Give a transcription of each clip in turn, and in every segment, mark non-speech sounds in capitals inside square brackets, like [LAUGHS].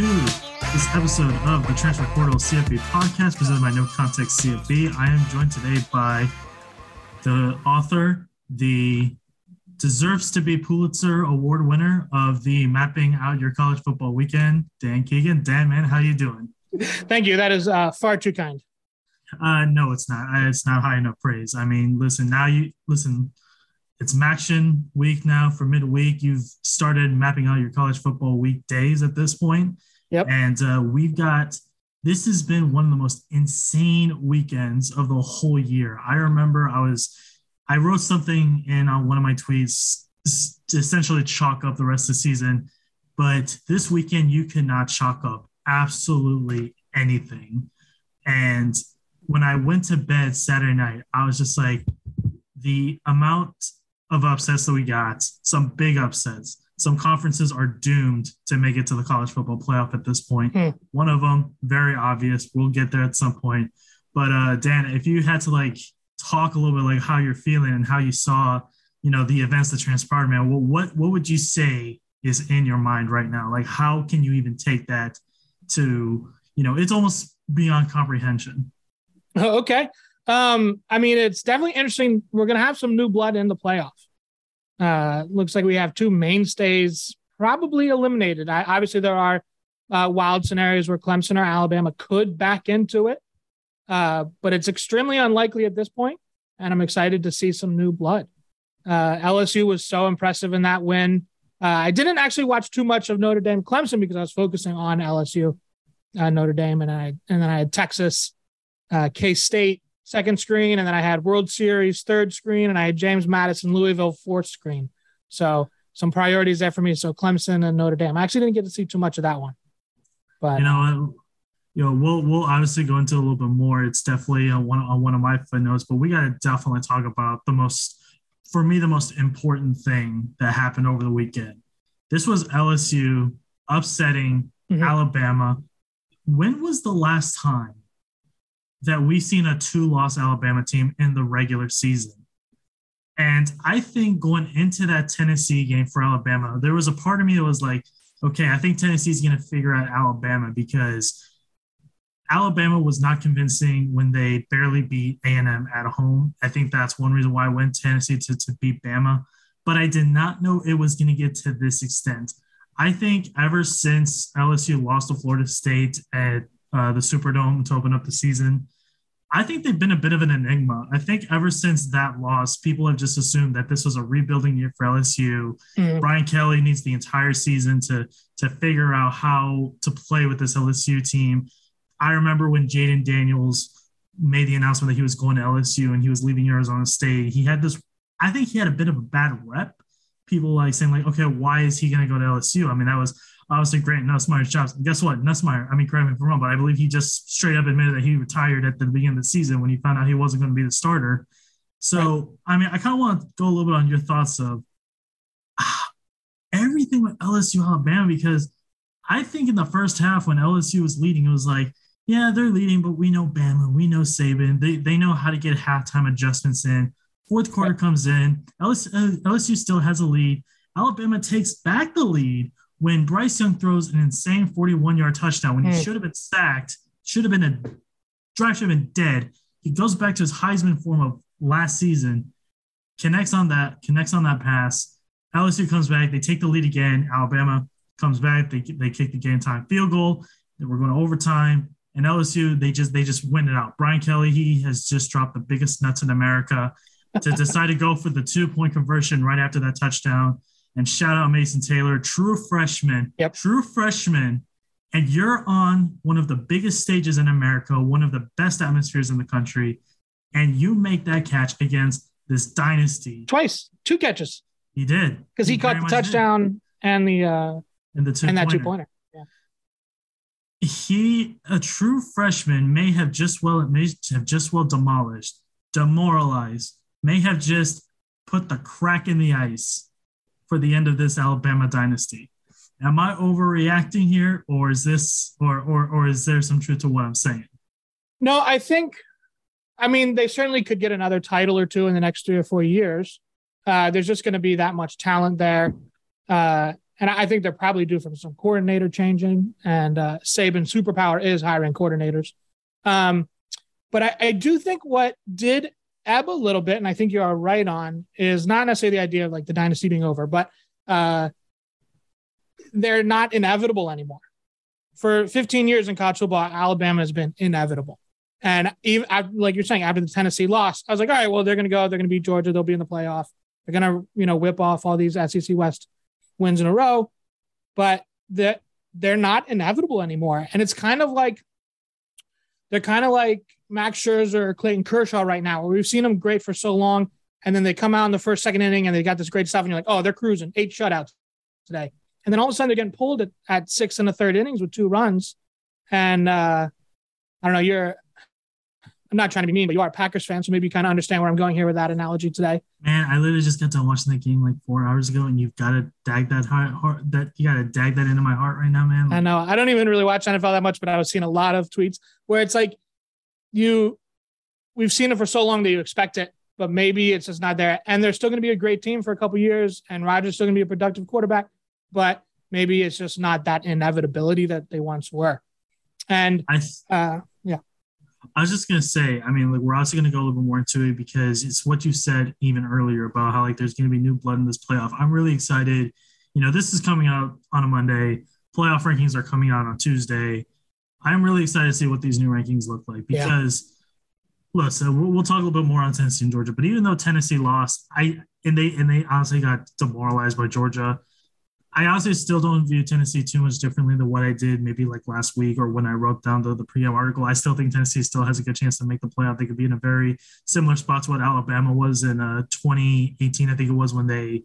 y'all? Welcome back to this episode of the Transfer Portal CFB podcast presented by No Context CFB. I am joined today by the author, the deserves to be Pulitzer Award winner of the Mapping Out Your College Football Weekend, Dan Keegan. Dan, man, how you doing? Thank you. That is uh, far too kind. Uh, no, it's not. It's not high enough praise. I mean, listen, now you listen. It's MACtion week now for midweek. You've started mapping out your college football weekdays at this point. Yep. And uh, we've got this has been one of the most insane weekends of the whole year. I remember I was I wrote something in on one of my tweets to essentially chalk up the rest of the season, but this weekend you cannot chalk up absolutely anything. And when I went to bed Saturday night, I was just like, the amount of upsets that we got, some big upsets. Some conferences are doomed to make it to the college football playoff at this point. Hmm. One of them, very obvious. We'll get there at some point. But uh, Dan, if you had to like talk a little bit like how you're feeling and how you saw, you know, the events that transpired, man, well, what what would you say is in your mind right now? Like, how can you even take that to, you know, it's almost beyond comprehension. Okay. Um, I mean, it's definitely interesting. We're going to have some new blood in the playoff. Uh, looks like we have two mainstays probably eliminated. I, obviously, there are uh, wild scenarios where Clemson or Alabama could back into it, uh, but it's extremely unlikely at this point, And I'm excited to see some new blood. Uh, LSU was so impressive in that win. Uh, I didn't actually watch too much of Notre Dame Clemson because I was focusing on LSU, uh, Notre Dame, and I and then I had Texas, K State, second screen, and then I had World Series third screen, and I had James Madison Louisville fourth screen. So some priorities there for me. So Clemson and Notre Dame. I actually didn't get to see too much of that one, but you know, you know, we'll we'll obviously go into a little bit more. It's definitely on one on one of my footnotes, but we got to definitely talk about the most, for me, the most important thing that happened over the weekend. This was LSU upsetting mm-hmm. Alabama. When was the last time that we've seen a two loss Alabama team in the regular season. And I think going into that Tennessee game for Alabama, there was a part of me that was like, okay, I think Tennessee's going to figure out Alabama because Alabama was not convincing when they barely beat A&M at home. I think that's one reason why I went Tennessee to, to beat Bama. But I did not know it was going to get to this extent. I think ever since LSU lost to Florida State at uh, the Superdome to open up the season. I think they've been a bit of an enigma. I think ever since that loss, people have just assumed that this was a rebuilding year for LSU. Mm. Brian Kelly needs the entire season to to figure out how to play with this LSU team. I remember when Jayden Daniels made the announcement that he was going to LSU and he was leaving Arizona State. He had this. I think he had a bit of a bad rep. People like saying like, okay, why is he going to go to LSU? I mean, that was obviously Grant Nussmeier's jobs. And guess what? Nussmeyer, I mean, correct me if I'm wrong, but I believe he just straight up admitted that he retired at the beginning of the season when he found out he wasn't going to be the starter. So, I mean, I kind of want to go a little bit on your thoughts of ah, everything with LSU Alabama because I think in the first half when LSU was leading, it was like, yeah, they're leading, but we know Bama, we know Saban, they they know how to get halftime adjustments in. Fourth quarter comes in, LSU, LSU still has a lead. Alabama takes back the lead when Bryce Young throws an insane 41 yard touchdown when he mm. should have been sacked, should have been a drive, should have been dead. He goes back to his Heisman form of last season, connects on that, connects on that pass. LSU comes back, they take the lead again. Alabama comes back, they, they kick the game time field goal. Then we're going to overtime. And LSU, they just they just win it out. Brian Kelly, he has just dropped the biggest nuts in America to decide to go for the two point conversion right after that touchdown. And shout out Mason Taylor, true freshman, yep. true freshman. And you're on one of the biggest stages in America, one of the best atmospheres in the country. And you make that catch against this dynasty. Twice, two catches. He did. Because he, he caught the touchdown did. and the uh and the two and that two pointer. Yeah. He a true freshman may have just well may have just well demolished, demoralized, may have just put the crack in the ice for the end of this Alabama dynasty. Am I overreacting here, or is this, or or or is there some truth to what I'm saying? No, I think, I mean, they certainly could get another title or two in the next three or four years. Uh, there's just going to be that much talent there, uh, and I think they're probably due for some coordinator changing. And uh, Saban superpower is hiring coordinators. Um, but I, I do think what did ebb a little bit, and I think you are right on, is not necessarily the idea of like the dynasty being over, but uh, they're not inevitable anymore. For 15 years in college football, Alabama has been inevitable. And even like you're saying, after the Tennessee loss, I was like, all right, well, they're going to go, they're going to beat Georgia, they'll be in the playoff. They're going to, you know, whip off all these SEC West wins in a row, but that they're not inevitable anymore. And it's kind of like they're kind of like Max Scherzer or Clayton Kershaw right now, we've seen them great for so long, and then they come out in the first, second inning, and they got this great stuff, and you're like, oh, they're cruising, eight shutouts today, and then all of a sudden they're getting pulled at, at six and a third innings with two runs, and uh, I don't know, you're I'm not trying to be mean, but you are a Packers fan, so maybe you kind of understand where I'm going here with that analogy today. Man, I literally just got done watching that game like four hours ago, and you've got to dag that heart, heart that you got to dag that into my heart right now, man. Like, I know. I don't even really watch NFL that much, but I was seeing a lot of tweets where it's like you, we've seen it for so long that you expect it, but maybe it's just not there. And they're still going to be a great team for a couple years, and Rodgers still going to be a productive quarterback, but maybe it's just not that inevitability that they once were. And I, uh, yeah. I was just gonna say, I mean, like we're also gonna go a little bit more into it because it's what you said even earlier about how like there's gonna be new blood in this playoff. I'm really excited. You know, this is coming out on a Monday. Playoff rankings are coming out on Tuesday. I'm really excited to see what these new rankings look like because yeah. listen, we'll, we'll talk a little bit more on Tennessee and Georgia. But even though Tennessee lost, I and they and they honestly got demoralized by Georgia. I honestly still don't view Tennessee too much differently than what I did maybe like last week or when I wrote down the, the pregame article. I still think Tennessee still has a good chance to make the playoff. They could be in a very similar spot to what Alabama was in uh, 2018. I think it was when they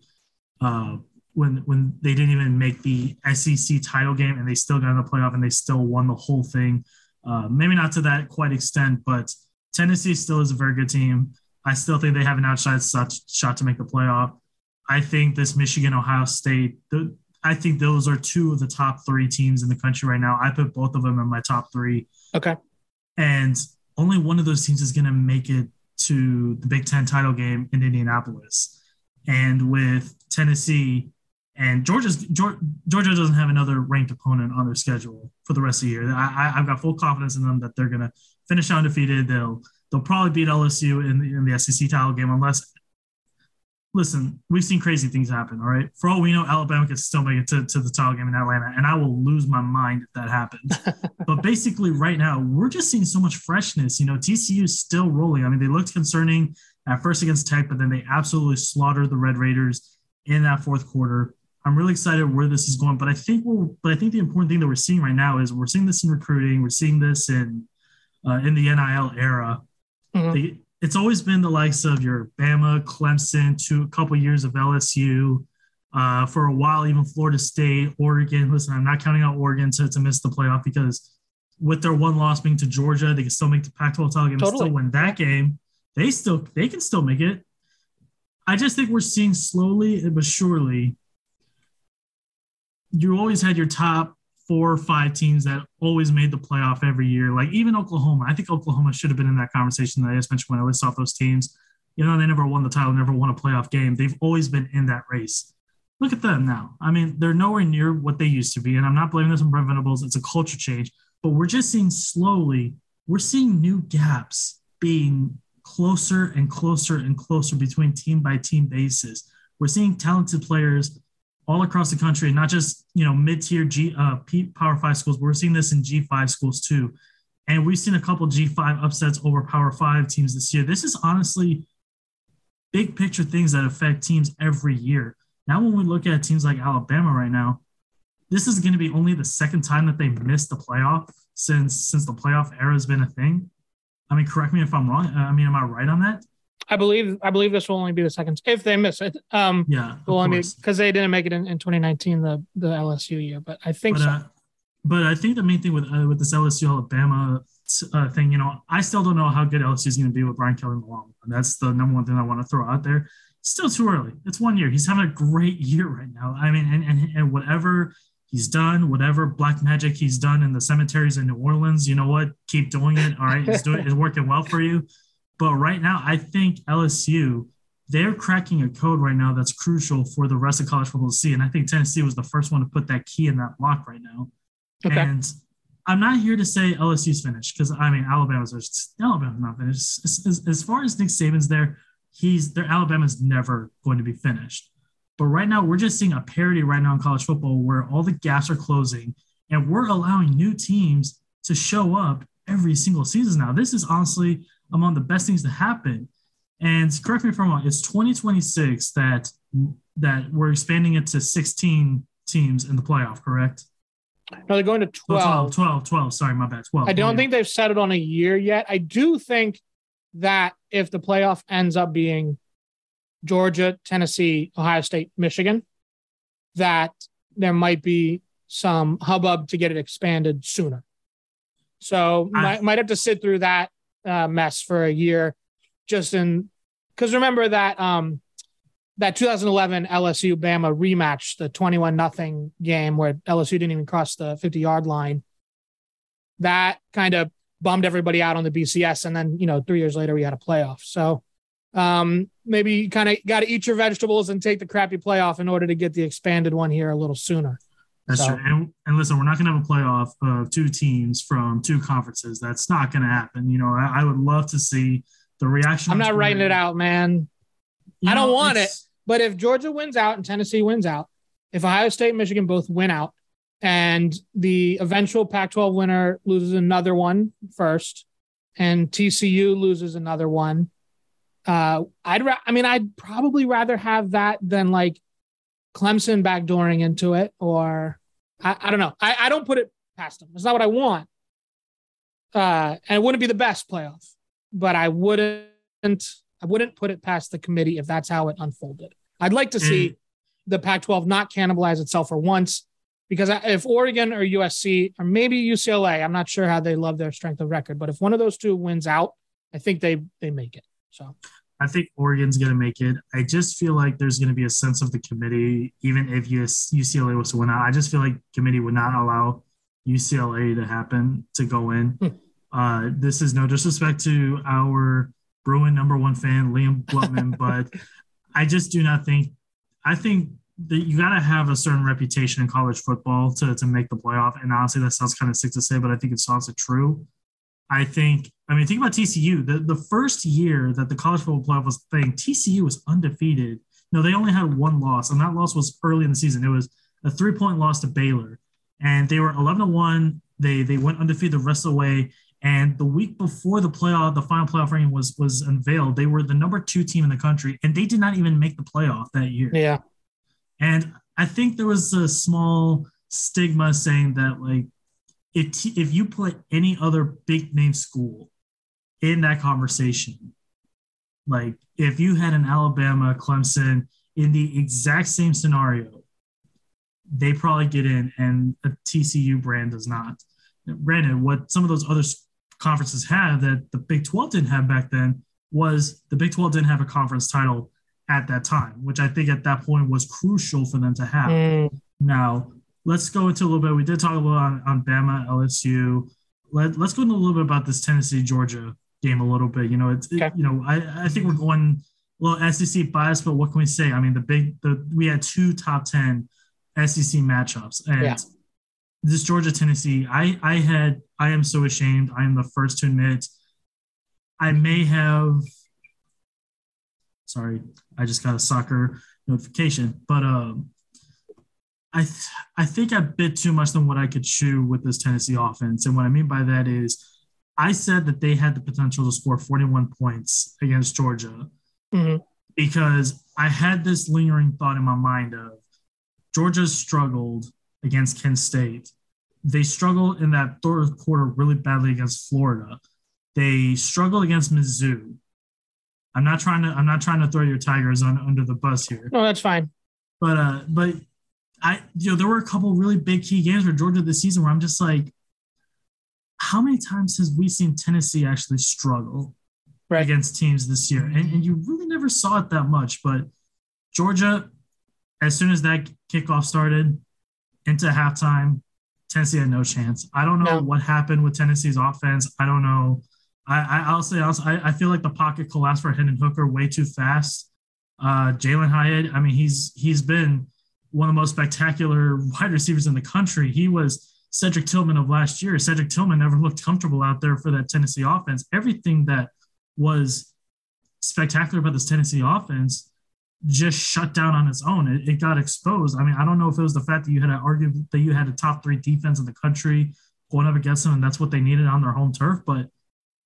uh, when when they didn't even make the SEC title game and they still got in the playoff and they still won the whole thing. Uh, maybe not to that quite extent, but Tennessee still is a very good team. I still think they have an outside shot to make the playoff. I think this Michigan, Ohio State, the, I think those are two of the top three teams in the country right now. I put both of them in my top three. Okay. And only one of those teams is going to make it to the Big Ten title game in Indianapolis. And with Tennessee and Georgia's Georgia, Georgia doesn't have another ranked opponent on their schedule for the rest of the year. I, have got full confidence in them that they're going to finish undefeated. They'll they'll probably beat LSU in the, in the SEC title game unless listen, we've seen crazy things happen. All right. For all we know, Alabama could still make it to, to the title game in Atlanta, and I will lose my mind if that happens. [LAUGHS] but basically, right now, we're just seeing so much freshness. You know, TCU is still rolling. I mean, they looked concerning at first against Tech, but then they absolutely slaughtered the Red Raiders in that fourth quarter. I'm really excited where this is going, but I think we're, but I think the important thing that we're seeing right now is we're seeing this in recruiting, we're seeing this in uh, in the NIL era. Mm-hmm. The, it's always been the likes of your Bama, Clemson, to a couple years of LSU, uh, for a while even Florida State, Oregon. Listen, I'm not counting out Oregon to, to miss the playoff because with their one loss being to Georgia, they can still make the Pac-12 title game totally. and still win that game. They still they can still make it. I just think we're seeing slowly but surely. You always had your top four or five teams that always made the playoff every year. Like even Oklahoma, I think Oklahoma should have been in that conversation that I just mentioned when I list off those teams. You know, they never won the title, never won a playoff game. They've always been in that race. Look at them now. I mean, they're nowhere near what they used to be. And I'm not blaming this on Brent Venables. It's a culture change, but we're just seeing slowly, we're seeing new gaps being closer and closer and closer between team by team basis. We're seeing talented players all across the country, not just you know mid-tier G uh, Power Five schools. We're seeing this in G5 schools too, and we've seen a couple G5 upsets over Power Five teams this year. This is honestly big picture things that affect teams every year. Now, when we look at teams like Alabama right now, this is going to be only the second time that they missed the playoff since since the playoff era has been a thing. I mean, correct me if I'm wrong. I mean, am I right on that? I believe I believe this will only be the second if they miss it. Um, yeah, because they didn't make it in, in 2019, the the LSU year. But I think but, so. Uh, but I think the main thing with uh, with this LSU Alabama uh, thing, you know, I still don't know how good LSU is going to be with Brian Kelly along. And that's the number one thing I want to throw out there. still too early. It's one year. He's having a great year right now. I mean, and, and, and whatever he's done, whatever black magic he's done in the cemeteries in New Orleans, you know what? Keep doing it. All right, he's doing. [LAUGHS] it's working well for you. But right now, I think LSU they're cracking a code right now that's crucial for the rest of college football to see. And I think Tennessee was the first one to put that key in that lock right now. Okay. And I'm not here to say LSU's finished because I mean Alabama's just, Alabama's not finished. As, as, as, far as Nick Saban's there, he's there. Alabama's never going to be finished. But right now, we're just seeing a parity right now in college football where all the gaps are closing, and we're allowing new teams to show up every single season now. This is honestly among the best things to happen. And correct me if I'm wrong, it's 2026 that that we're expanding it to 16 teams in the playoff, correct? No, they're going to 12. 12, 12, 12. Sorry, my bad. 12. I don't think they've settled on a year yet. I do think that if the playoff ends up being Georgia, Tennessee, Ohio State, Michigan, that there might be some hubbub to get it expanded sooner. So I, might, might have to sit through that uh, mess for a year, just in because remember that um, that 2011 LSU Bama rematch, the 21 nothing game where LSU didn't even cross the 50 yard line. That kind of bummed everybody out on the BCS, and then you know three years later we had a playoff. So um, maybe you kind of got to eat your vegetables and take the crappy playoff in order to get the expanded one here a little sooner. That's so. true. And, and, listen, we're not going to have a playoff of two teams from two conferences. That's not going to happen. You know, I, I, would love to see the reaction. I'm not writing it out, man. You I don't want it. But if Georgia wins out and Tennessee wins out, if Ohio State and Michigan both win out, and the eventual Pac 12 winner loses another one first, and TCU loses another one, uh, I'd, ra- I mean, I'd probably rather have that than like Clemson backdooring into it, or I, I don't know. I, I don't put it past them. It's not what I want. Uh, and it wouldn't be the best playoff, but I wouldn't I wouldn't put it past the committee if that's how it unfolded. I'd like to see mm. the Pac-12 not cannibalize itself for once, because if Oregon or USC or maybe UCLA, I'm not sure how they love their strength of record, but if one of those two wins out, I think they they make it. So I think Oregon's going to make it. I just feel like there's going to be a sense of the committee, even if US, UCLA was to win out. I just feel like committee would not allow UCLA to happen to go in. Hmm. Uh, this is no disrespect to our Bruin number one fan, Liam Blutman, [LAUGHS] but I just do not think. I think that you got to have a certain reputation in college football to, to make the playoff. And honestly, that sounds kind of sick to say, but I think it's also true. I think, I mean, think about TCU. The, the first year that the college football playoff was playing, TCU was undefeated. No, they only had one loss, and that loss was early in the season. It was a three point loss to Baylor, and they were 11 to 1. They, they went undefeated the rest of the way. And the week before the playoff, the final playoff ranking was was unveiled, they were the number two team in the country, and they did not even make the playoff that year. Yeah. And I think there was a small stigma saying that like if if you play any other big name school in that conversation, like if you had an Alabama, Clemson in the exact same scenario, they probably get in, and a TCU brand does not. Granted, what some of those other conferences have that the Big 12 didn't have back then was the Big 12 didn't have a conference title at that time, which I think at that point was crucial for them to have. Mm. Now, let's go into a little bit. We did talk a little on, on Bama, LSU. Let, let's go into a little bit about this Tennessee Georgia game a little bit. You know, it's okay. it, you know I, I think we're going a little SEC bias, but what can we say? I mean, the big the we had two top ten SEC matchups, and yeah. this Georgia Tennessee, I I had I am so ashamed. I am the first to admit I may have. Sorry, I just got a soccer notification, but um I th- I think I bit too much than what I could chew with this Tennessee offense, and what I mean by that is, I said that they had the potential to score 41 points against Georgia mm-hmm. because I had this lingering thought in my mind of Georgia struggled against Kent State. They struggled in that third quarter really badly against Florida. They struggled against Mizzou. I'm not trying to I'm not trying to throw your Tigers on under the bus here. No, that's fine. But uh, but I you know there were a couple really big key games for Georgia this season where I'm just like, how many times has we seen Tennessee actually struggle right. against teams this year? And, and you really never saw it that much. But Georgia, as soon as that kickoff started into halftime, Tennessee had no chance. I don't know no. what happened with Tennessee's offense. I don't know. I, will say also, I, I feel like the pocket collapsed for Hendon Hooker way too fast. Uh, Jalin Hyatt, I mean, he's he's been one of the most spectacular [LAUGHS] wide receivers in the country. He was Cedric Tillman of last year. Cedric Tillman never looked comfortable out there for that Tennessee offense. Everything that was spectacular about this Tennessee offense just shut down on its own. It, it, got exposed. I mean, I don't know if it was the fact that you had to argue that you had a top three defense in the country going up against them, and that's what they needed on their home turf. But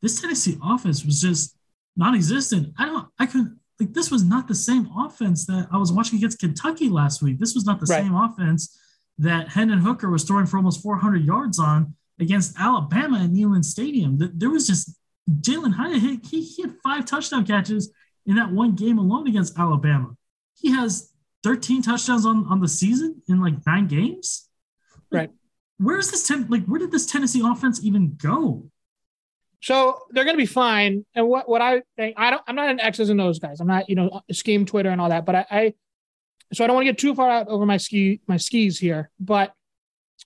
this Tennessee offense was just non-existent. I don't. I couldn't. Like this was not the same offense that I was watching against Kentucky last week. This was not the right. same offense that Hendon Hooker was throwing for almost 400 yards on against Alabama at Neyland Stadium. There was just Jalin Hyatt. He, he had five touchdown catches in that one game alone against Alabama. He has 13 touchdowns on, on the season in like nine games. Right. Where's this ten, like where did this Tennessee offense even go? So they're going to be fine. And what, what I think, I don't, I'm not an X's and O's guys. I'm not, you know, scheme Twitter and all that, but I, I so I don't want to get too far out over my ski, my skis here, but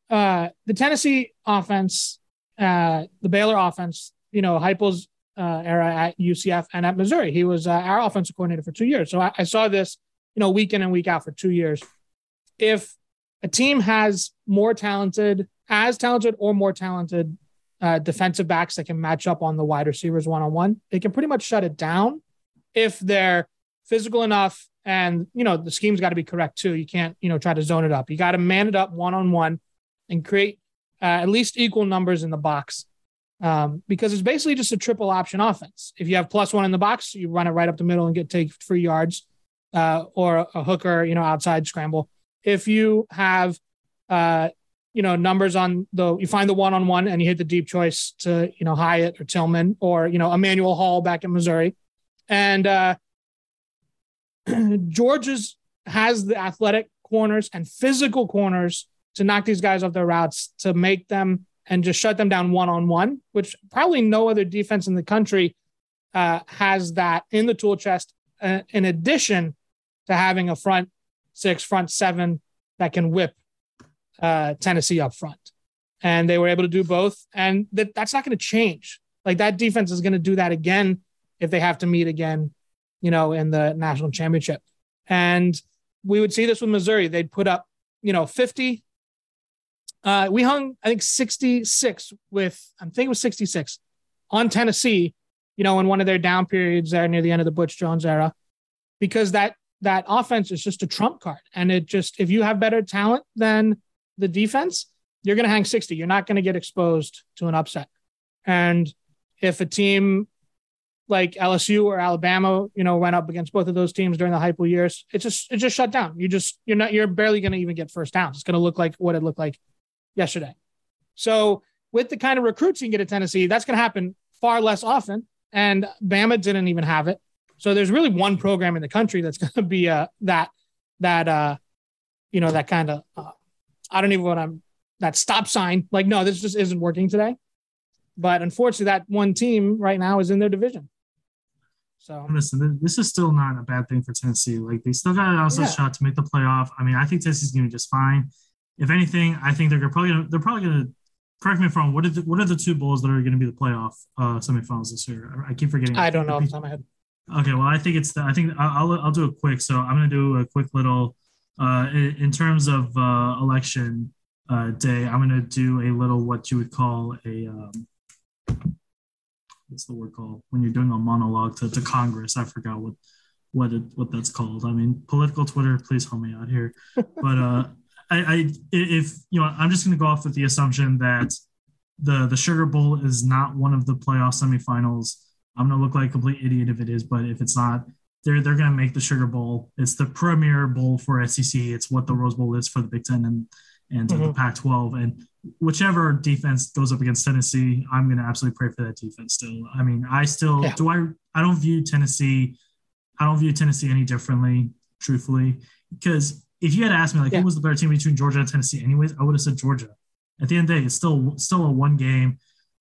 uh, the Tennessee offense, uh, the Baylor offense, you know, Heupel's uh, era at UCF and at Missouri. He was uh, our offensive coordinator for two years. So I, I, saw this, you know, week in and week out for two years. If a team has more talented, as talented or more talented uh, defensive backs that can match up on the wide receivers one on one, they can pretty much shut it down if they're physical enough. And you know the scheme's got to be correct too. You can't you know try to zone it up. You got to man it up one on one and create uh, at least equal numbers in the box um, because it's basically just a triple option offense. If you have plus one in the box, you run it right up the middle and get take free yards, uh, or a hooker, you know, outside scramble. If you have, uh, you know, numbers on the, you find the one on one and you hit the deep choice to, you know, Hyatt or Tillman or you know Emmanuel Hall back in Missouri, and uh, [CLEARS THROAT] Georgia's has the athletic corners and physical corners to knock these guys off their routes to make them and just shut them down one on one, which probably no other defense in the country uh, has that in the tool chest. Uh, in addition to having a front six, front seven that can whip uh, Tennessee up front, and they were able to do both, and that that's not going to change. Like that defense is going to do that again if they have to meet again, you know, in the national championship. And we would see this with Missouri. They'd put up, you know, 50, uh, we hung, I think, 66 with, I think it was 66 on Tennessee, you know, in one of their down periods there near the end of the Butch Jones era, because that that offense is just a trump card. And it just, if you have better talent than the defense, you're going to hang 60. You're not going to get exposed to an upset. And if a team like LSU or Alabama, you know, went up against both of those teams during the Heupel years, it's just it just shut down. You just you're not you're barely going to even get first downs. It's going to look like what it looked like yesterday. So with the kind of recruits you can get at Tennessee, that's going to happen far less often. And Bama didn't even have it. So there's really one program in the country that's [LAUGHS] going to be uh, that that uh, you know that kind of uh, I don't even want to that stop sign. Like no, this just isn't working today. But unfortunately, that one team right now is in their division. So listen, this is still not a bad thing for Tennessee. Like they still got an outside yeah. shot to make the playoff. I mean, I think Tennessee's going to be just fine if anything, I think they're probably gonna, they're probably going to correct me if I'm wrong. What are the, what are the two bowls that are going to be the playoff uh, semifinals this year? I keep forgetting. I don't know off the top of my head. Okay, well, I think it's the. I think I'll I'll do it quick. So I'm going to do a quick little. Uh, in, in terms of uh, election uh, day, I'm going to do a little what you would call a. Um, what's the word called when you're doing a monologue to, to Congress? I forgot what what it, what that's called. I mean, political Twitter, please help me out here. [LAUGHS] But uh, I, I if you know, I'm just going to go off with the assumption that the the Sugar Bowl is not one of the playoff semifinals. I'm going to look like a complete idiot if it is, but if it's not, they're they're going to make the Sugar Bowl. It's the premier bowl for SEC. It's what the Rose Bowl is for the Big Ten and and mm-hmm. the Pac-12. And whichever defense goes up against Tennessee, I'm going to absolutely pray for that defense. Still, I mean, I still yeah. do. I I don't view Tennessee. I don't view Tennessee any differently, truthfully, because if you had asked me like yeah. who was the better team between Georgia and Tennessee, anyways, I would have said Georgia. At the end of the day, it's still still a one game.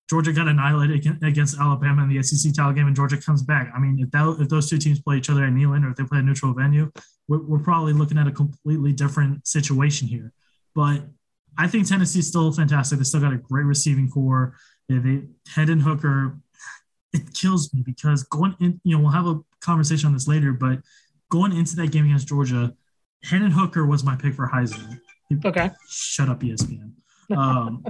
Georgia got annihilated against Alabama in the SEC title game, and Georgia comes back. I mean, if that if those two teams play each other at Neyland or if they play a neutral venue, we're, we're probably looking at a completely different situation here. But I think Tennessee's still fantastic. They still got a great receiving core. They, they Hendon Hooker. It kills me because going in, you know, we'll have a conversation on this later, but going into that game against Georgia, Hendon Hooker was my pick for Heisman. Okay. Shut up, ESPN. [LAUGHS] Um,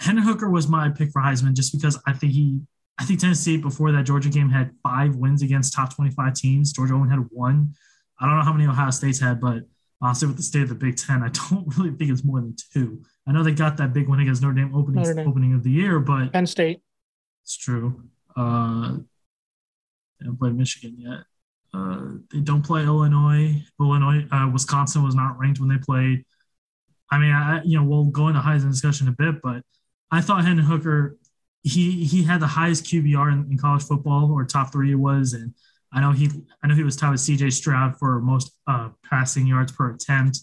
Hendon Hooker was my pick for Heisman just because I think he, I think Tennessee before that Georgia game had five wins against top 25 teams. Georgia only had one. I don't know how many Ohio State's had, but honestly, with the state of the Big Ten, I [LAUGHS] don't really think it's more than two. I know they got that big win against Notre Dame opening Notre Dame. opening of the year, but Penn State. It's true. Uh, they haven't played Michigan yet. Uh, they don't play Illinois. Illinois, uh, Wisconsin was not ranked when they played. I mean, I, you know, we'll go into Heisman discussion a bit, but I thought Hendon Hooker, he he had the highest QBR in, in, college football, or top three it was, and I know he I know he was tied with C.J. Stroud for most uh, passing yards per attempt.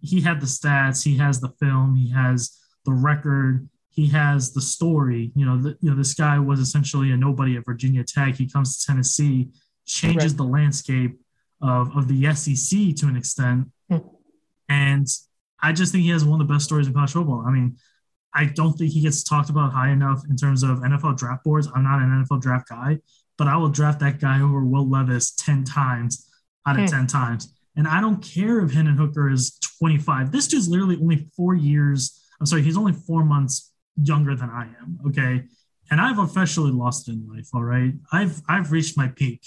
He had the stats, he has the film, he has the record, he has the story. You know, the, you know, this guy was essentially a nobody at Virginia Tech. He comes to Tennessee, changes right. the landscape of, of the SEC to an extent. Hmm. And I just think he has one of the best stories in college football. I mean, I don't think he gets talked about high enough in terms of NFL draft boards. I'm not an NFL draft guy, but I will draft that guy over Will Levis 10 times out of hmm. 10 times. And I don't care if Hendon Hooker is 25. This dude's literally only four years. I'm sorry, he's only four months younger than I am. Okay. And I've officially lost in life. All right. I've I've reached my peak.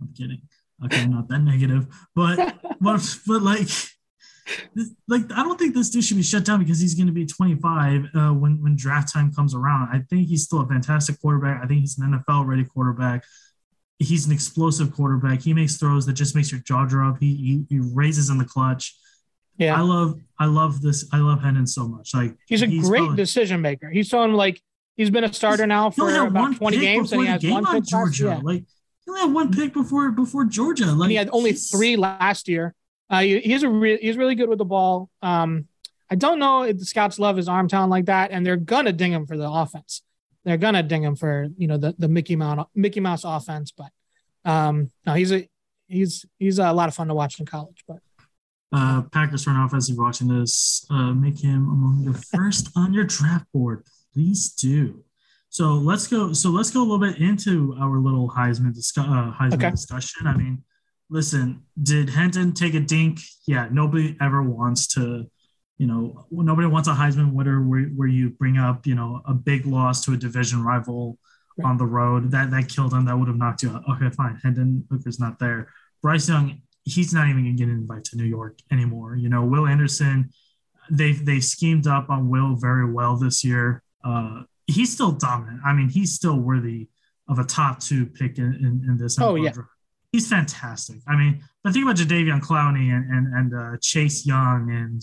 I'm kidding. Okay, not that negative. But [LAUGHS] but but like like I don't think this dude should be shut down because he's going to be 25 uh, when when draft time comes around. I think he's still a fantastic quarterback. I think he's an NFL ready quarterback. He's an explosive quarterback. He makes throws that just makes your jaw drop. He he, he raises in the clutch. Yeah, I love I love this. I love Hendon so much. Like he's a he's great probably, decision maker. He's someone like he's been a starter now for about 20 games and he has one pick Georgia. Yeah. Like he only had one pick before before Georgia. Like and he had only three last year. Uh, he, he's a re- he's really good with the ball. Um, I don't know if the scouts love his arm talent like that, and they're gonna ding him for the offense. They're gonna ding him for you know the the Mickey Mouse Mickey Mouse offense, but um, no, he's a he's he's a lot of fun to watch in college. But uh, Packers front office, if you're watching this, uh, make him among your first on your draft board. Please do. So let's go. So let's go a little bit into our little Heisman, discuss, uh, Heisman okay. discussion. I mean, listen, did Hendon take a dink? Yeah, nobody ever wants to, you know, nobody wants a Heisman winner where, where you bring up, you know, a big loss to a division rival right. on the road. That that killed him. That would have knocked you out. Okay, fine. Hendon Hooker's not there. Bryce Young, he's not even gonna get an invite to New York anymore. You know, Will Anderson, they they schemed up on Will very well this year. Uh, he's still dominant. I mean, he's still worthy of a top two pick in, in, in this. Oh, yeah. He's fantastic. I mean, but think about Jadeveon Clowney and and, and uh, Chase Young and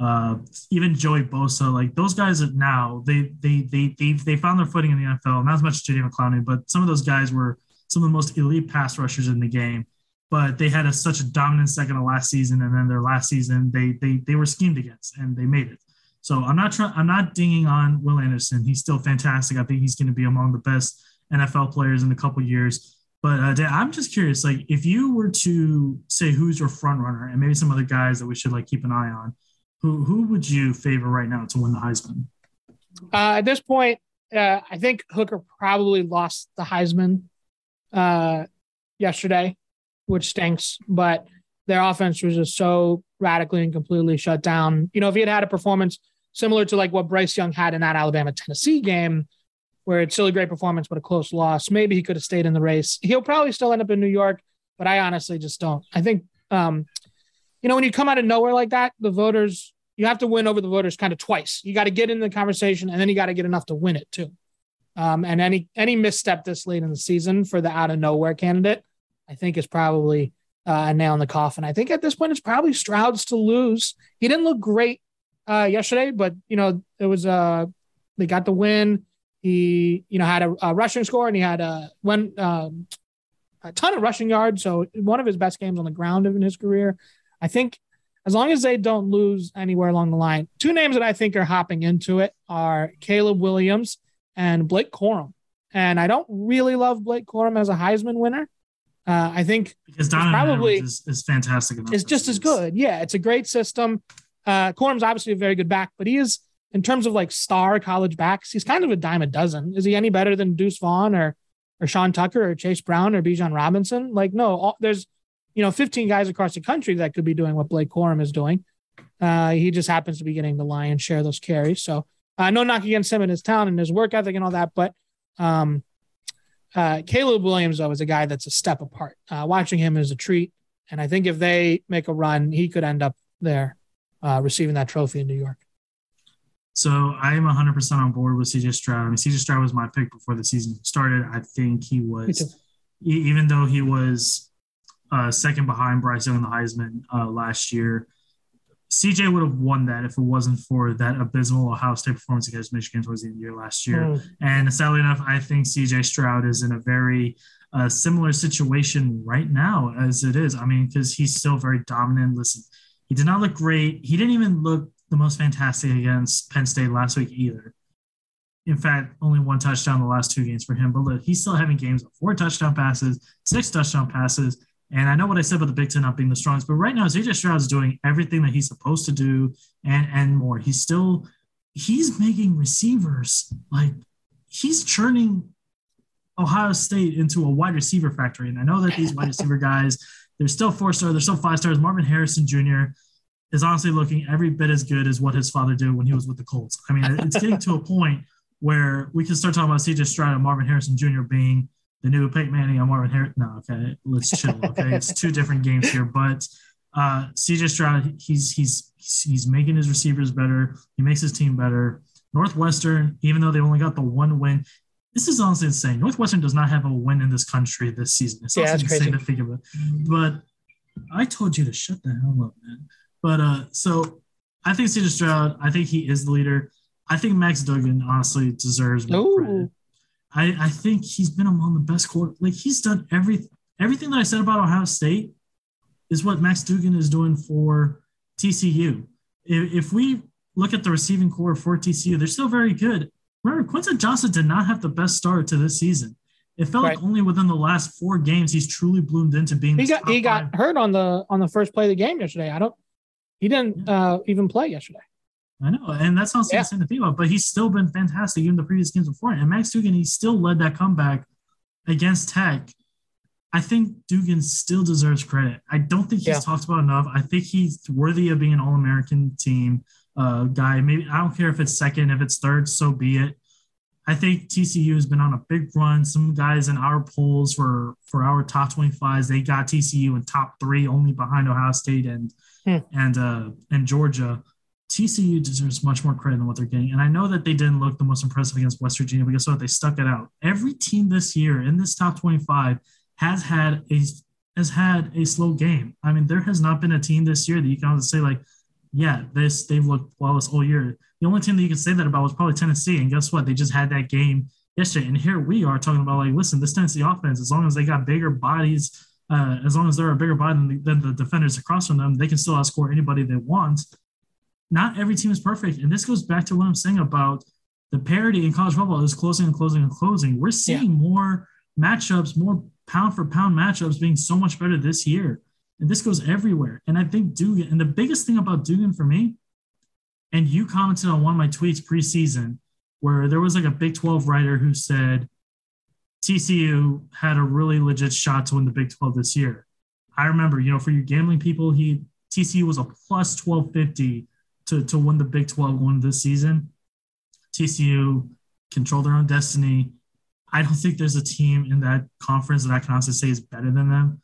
uh, even Joey Bosa. Like those guys are now they they they they they found their footing in the NFL. Not as much as Jadeveon Clowney, but some of those guys were some of the most elite pass rushers in the game. But they had a, such a dominant second of last season, and then their last season they they they were schemed against and they made it. So I'm not trying. I'm not dinging on Will Anderson. He's still fantastic. I think he's going to be among the best NFL players in a couple years. But uh, Dan, I'm just curious, like if you were to say who's your front runner, and maybe some other guys that we should like keep an eye on, who who would you favor right now to win the Heisman? Uh, at this point, uh, I think Hooker probably lost the Heisman uh, yesterday, which stinks. But their offense was just so radically and completely shut down. You know, if he had had a performance similar to like what Bryce Young had in that Alabama Tennessee game, where it's still a great performance but a close loss. Maybe he could have stayed in the race. He'll probably still end up in New York, but I honestly just don't. I think, um, you know, when you come out of nowhere like that, the voters you have to win over the voters kind of twice. You got to get in the conversation, and then you got to get enough to win it too. Um, and any any misstep this late in the season for the out of nowhere candidate, I think is probably uh, a nail in the coffin. I think at this point it's probably Stroud's to lose. He didn't look great uh, yesterday, but you know it was uh they got the win. He you know had a, a rushing score and he had a one um, a ton of rushing yards. So one of his best games on the ground in his career. I think as long as they don't lose anywhere along the line, two names that I think are hopping into it are Caleb Williams and Blake Corum. And I don't really love Blake Corum as a Heisman winner. Uh, I think because Donovan probably is, is fantastic. It's just as good. Yeah, it's a great system. Uh, Corum's obviously a very good back, but he is in terms of like star college backs, he's kind of a dime a dozen. Is he any better than Deuce Vaughn or or Sean Tucker or Chase Brown or Bijan Robinson? Like, no, all, there's you know 15 guys across the country that could be doing what Blake Corum is doing. Uh, he just happens to be getting the lion's share of those carries. So uh, no knock against him and his talent and his work ethic and all that, but um, uh, Caleb Williams though is a guy that's a step apart. Uh, watching him is a treat, and I think if they make a run, he could end up there uh, receiving that trophy in New York. So I am 100% on board with CJ Stroud. I mean, CJ Stroud was my pick before the season started. I think he was, even though he was uh, second behind Bryce Young in the Heisman uh, last year, CJ would have won that if it wasn't for that abysmal Ohio State performance against Michigan towards the end of the year last year. Mm. And sadly enough, I think CJ Stroud is in a very uh, similar situation right now as it is. I mean, because he's still very dominant. Listen, he did not look great. He didn't even look the most fantastic against Penn State last week either. In fact, only one touchdown the last two games for him. But look, he's still having games of four touchdown passes, six touchdown passes. And I know what I said about the Big Ten not being the strongest, but right now CJ Stroud is doing everything that he's supposed to do and and more. He's still he's making receivers like he's churning Ohio State into a wide receiver factory. And I know that these wide receiver guys, they're still four stars, they're still five stars. Marvin Harrison Jr is honestly looking every bit as good as what his father did when he was with the Colts. I mean, it's getting to a point where we can start talking about CJ Stroud and Marvin Harrison Jr. being the new Peyton Manning and Marvin Harrison. No, okay, let's chill. Okay, it's two different games here, but uh, CJ Stroud, he's he's he's making his receivers better. He makes his team better. Northwestern, even though they only got the one win, this is honestly insane. Northwestern does not have a win in this country this season. It's yeah, insane crazy. to think about. But I told you to shut the hell up, man. But uh, so I think CJ Stroud, I think he is the leader. I think Max Duggan honestly deserves more credit. I, I think he's been among the best quarter. Like he's done every everything that I said about Ohio State is what Max Duggan is doing for TCU. If, if we look at the receiving core for TCU, they're still very good. Remember, Quentin Johnston did not have the best start to this season. It felt right. like only within the last four games he's truly bloomed into being. He got he got hurt on the on the first play of the game yesterday. I don't he didn't uh, even play yesterday. I know, and that's not yeah. insane to think about. But he's still been fantastic in the previous games before. And Max Duggan, he still led that comeback against Tech. I think Duggan still deserves credit. I don't think he's yeah. talked about enough. I think he's worthy of being an All American team uh, guy. Maybe I don't care if it's second, if it's third, so be it. I think TCU has been on a big run. Some guys in our polls for for our top 25s, they got TCU in top three, only behind Ohio State and hmm. and uh, and Georgia. TCU deserves much more credit than what they're getting. And I know that they didn't look the most impressive against West Virginia, but guess what? They stuck it out. Every team this year in this top 25 has had a has had a slow game. I mean, there has not been a team this year that you can say like, yeah, this they've looked flawless all year. The only team that you can say that about was probably Tennessee. And guess what? They just had that game yesterday. And here we are talking about like, listen, this Tennessee offense, as long as they got bigger bodies, uh, as long as they're a bigger body than the, than the defenders across from them, they can still outscore anybody they want. Not every team is perfect. And this goes back to what I'm saying about the parity in college football is closing and closing and closing. We're seeing yeah. more matchups, more pound for pound matchups being so much better this year. And this goes everywhere. And I think Duggan, and the biggest thing about Duggan for me and you commented on one of my tweets preseason where there was like a Big 12 writer who said TCU had a really legit shot to win the Big 12 this year. I remember, you know, for you gambling people, he TCU was a plus 1250 to, to win the Big 12 one this season. TCU control their own destiny. I don't think there's a team in that conference that I can honestly say is better than them.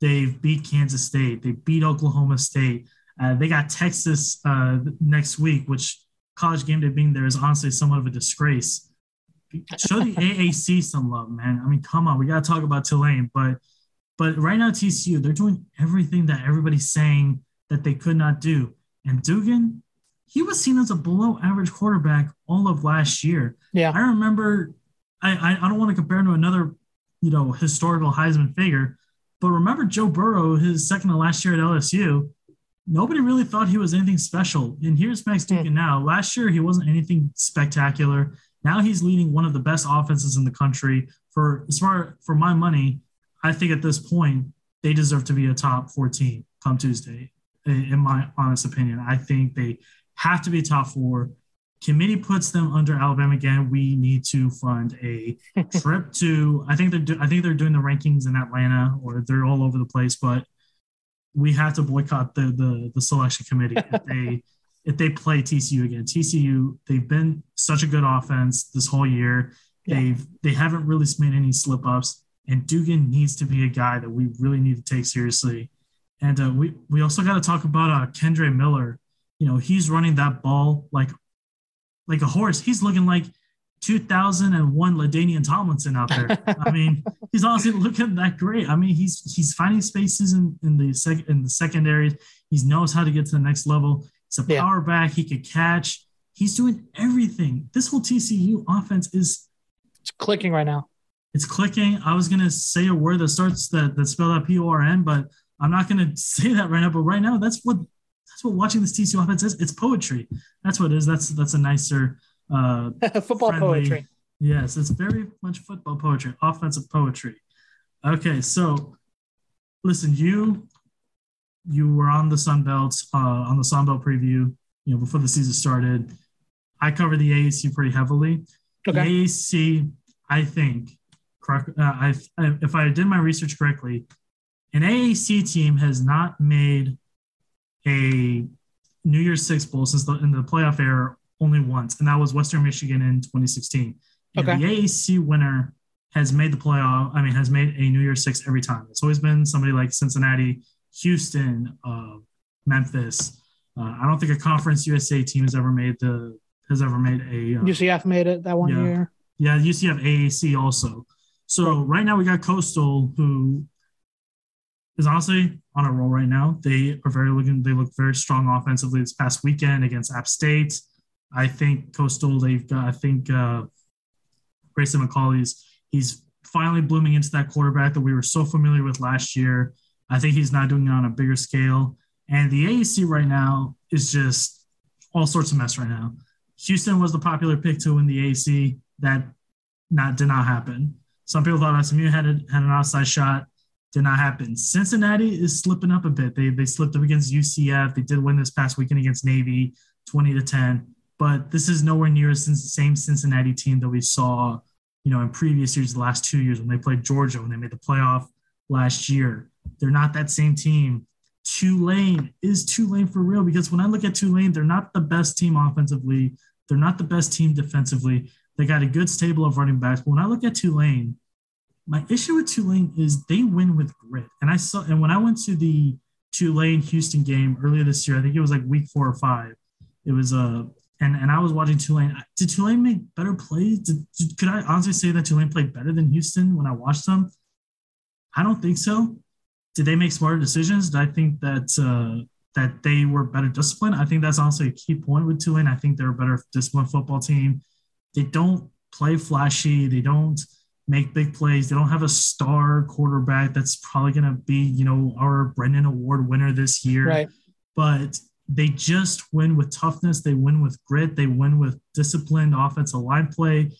They've beat Kansas State. They beat Oklahoma State. Uh, they got Texas uh, next week, which college game day being there is honestly somewhat of a disgrace. Show the AAC some love, man. I mean, come on, we got to talk about Tulane, but but right now TCU they're doing everything that everybody's saying that they could not do. And Duggan, he was seen as a below average quarterback all of last year. Yeah, I remember. I I, I don't want to compare him to another, you know, historical Heisman figure, but remember Joe Burrow, his second to last year at LSU nobody really thought he was anything special. And here's Max hmm. Duggan now. Last year, he wasn't anything spectacular. Now he's leading one of the best offenses in the country. For as far for my money, I think at this point they deserve to be a top 14 come Tuesday. In my honest opinion, I think they have to be top four. Committee puts them under Alabama again. We need to fund a [LAUGHS] trip to. I think they're. Do, I think they're doing the rankings in Atlanta, or they're all over the place. But we have to boycott the the, the selection committee if they if they play TCU again. TCU they've been such a good offense this whole year. Yeah. They've they haven't really made any slip ups, and Duggan needs to be a guy that we really need to take seriously. And uh, we we also got to talk about uh, Kendre Miller. You know he's running that ball like like a horse. He's looking like 2001 LaDainian Tomlinson out there. [LAUGHS] I mean, he's honestly looking that great. I mean, he's he's finding spaces in, in the sec, in the secondaries. He knows how to get to the next level. He's a yeah. power back. He could catch. He's doing everything. This whole TCU offense is it's clicking right now. It's clicking. I was gonna say a word that starts that that spelled out P O R N, but I'm not gonna [LAUGHS] say that right now. But right now, that's what that's what watching this TCU offense is. It's poetry. That's what it is. That's that's a nicer uh, [LAUGHS] football friendly. poetry. Yes, it's very much football poetry, offensive poetry. Okay, so listen, you you were on the Sun Belt uh, on the Sun Belt preview, you know, before the season started. I cover the AAC pretty heavily. Okay. The AAC, I think, correct. Uh, I, if I did my research correctly, an AAC team has not made a New Year's Six bowl since the in the playoff era only once, and that was Western Michigan in 2016. Okay. the AAC winner has made the playoff. I mean, has made a New Year's Six every time. It's always been somebody like Cincinnati, Houston, uh, Memphis. Uh, I don't think a Conference USA team has ever made the has ever made a uh, UCF made it that one yeah, year. Yeah, UCF AAC also. So right now we got Coastal, who is honestly on a roll right now. They are very looking. They look very strong offensively this past weekend against App State. I think Coastal. They've got. I think uh, Grayson McCall's. He's finally blooming into that quarterback that we were so familiar with last year. I think he's not doing it on a bigger scale. And the AAC right now is just all sorts of mess right now. Houston was the popular pick to win the AAC. That not did not happen. Some people thought SMU had a, had an outside shot. Did not happen. Cincinnati is slipping up a bit. They they slipped up against UCF. They did win this past weekend against Navy, twenty to ten. But this is nowhere near the same Cincinnati team that we saw, you know, in previous years, the last two years when they played Georgia when they made the playoff last year. They're not that same team. Tulane is Tulane for real because when I look at Tulane, they're not the best team offensively. They're not the best team defensively. They got a good stable of running backs. But when I look at Tulane, my issue with Tulane is they win with grit. And I saw, and when I went to the Tulane Houston game earlier this year, I think it was like week four or five. It was a, uh, and, and I was watching Tulane. Did Tulane make better plays? Did, did, could I honestly say that Tulane played better than Houston when I watched them? I don't think so. Did they make smarter decisions? Did I think that uh, that they were better disciplined? I think that's honestly a key point with Tulane. I think they're a better disciplined football team. They don't play flashy. They don't make big plays. They don't have a star quarterback that's probably going to be, you know, our Brendan Award winner this year. Right. But they just win with toughness. They win with grit. They win with disciplined offensive line play.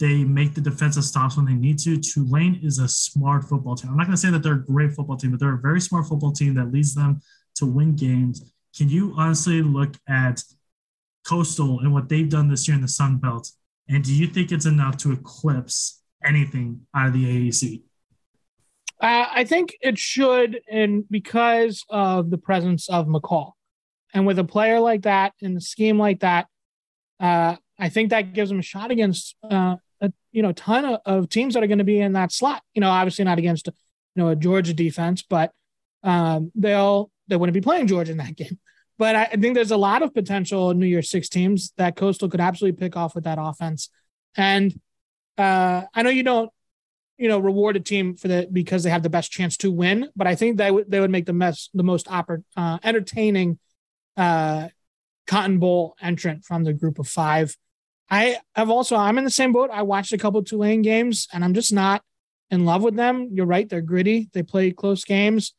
They make the defensive stops when they need to. Tulane is a smart football team. I'm not going to say that they're a great football team, but they're a very smart football team that leads them to win games. Can you honestly look at Coastal and what they've done this year in the Sun Belt? And do you think it's enough to eclipse anything out of the AAC? Uh, I think it should, and because of the presence of McCall, and with a player like that in a scheme like that, uh, I think that gives them a shot against uh, a you know ton of, of teams that are going to be in that slot. You know, obviously not against you know a Georgia defense, but um, they'll they wouldn't be playing Georgia in that [LAUGHS] game. But I, think there's a lot of potential New Year's Six teams that Coastal could absolutely pick off with that offense. And uh, I know you don't, you know, reward a team for that because they have the best chance to win, but I think they would they would make the mess the most oppor- uh, entertaining uh, Cotton Bowl entrant from the group of five. I have also I'm in the same boat. I watched a couple Tulane games and I'm just not in love with them. You're right, they're gritty. They play close games.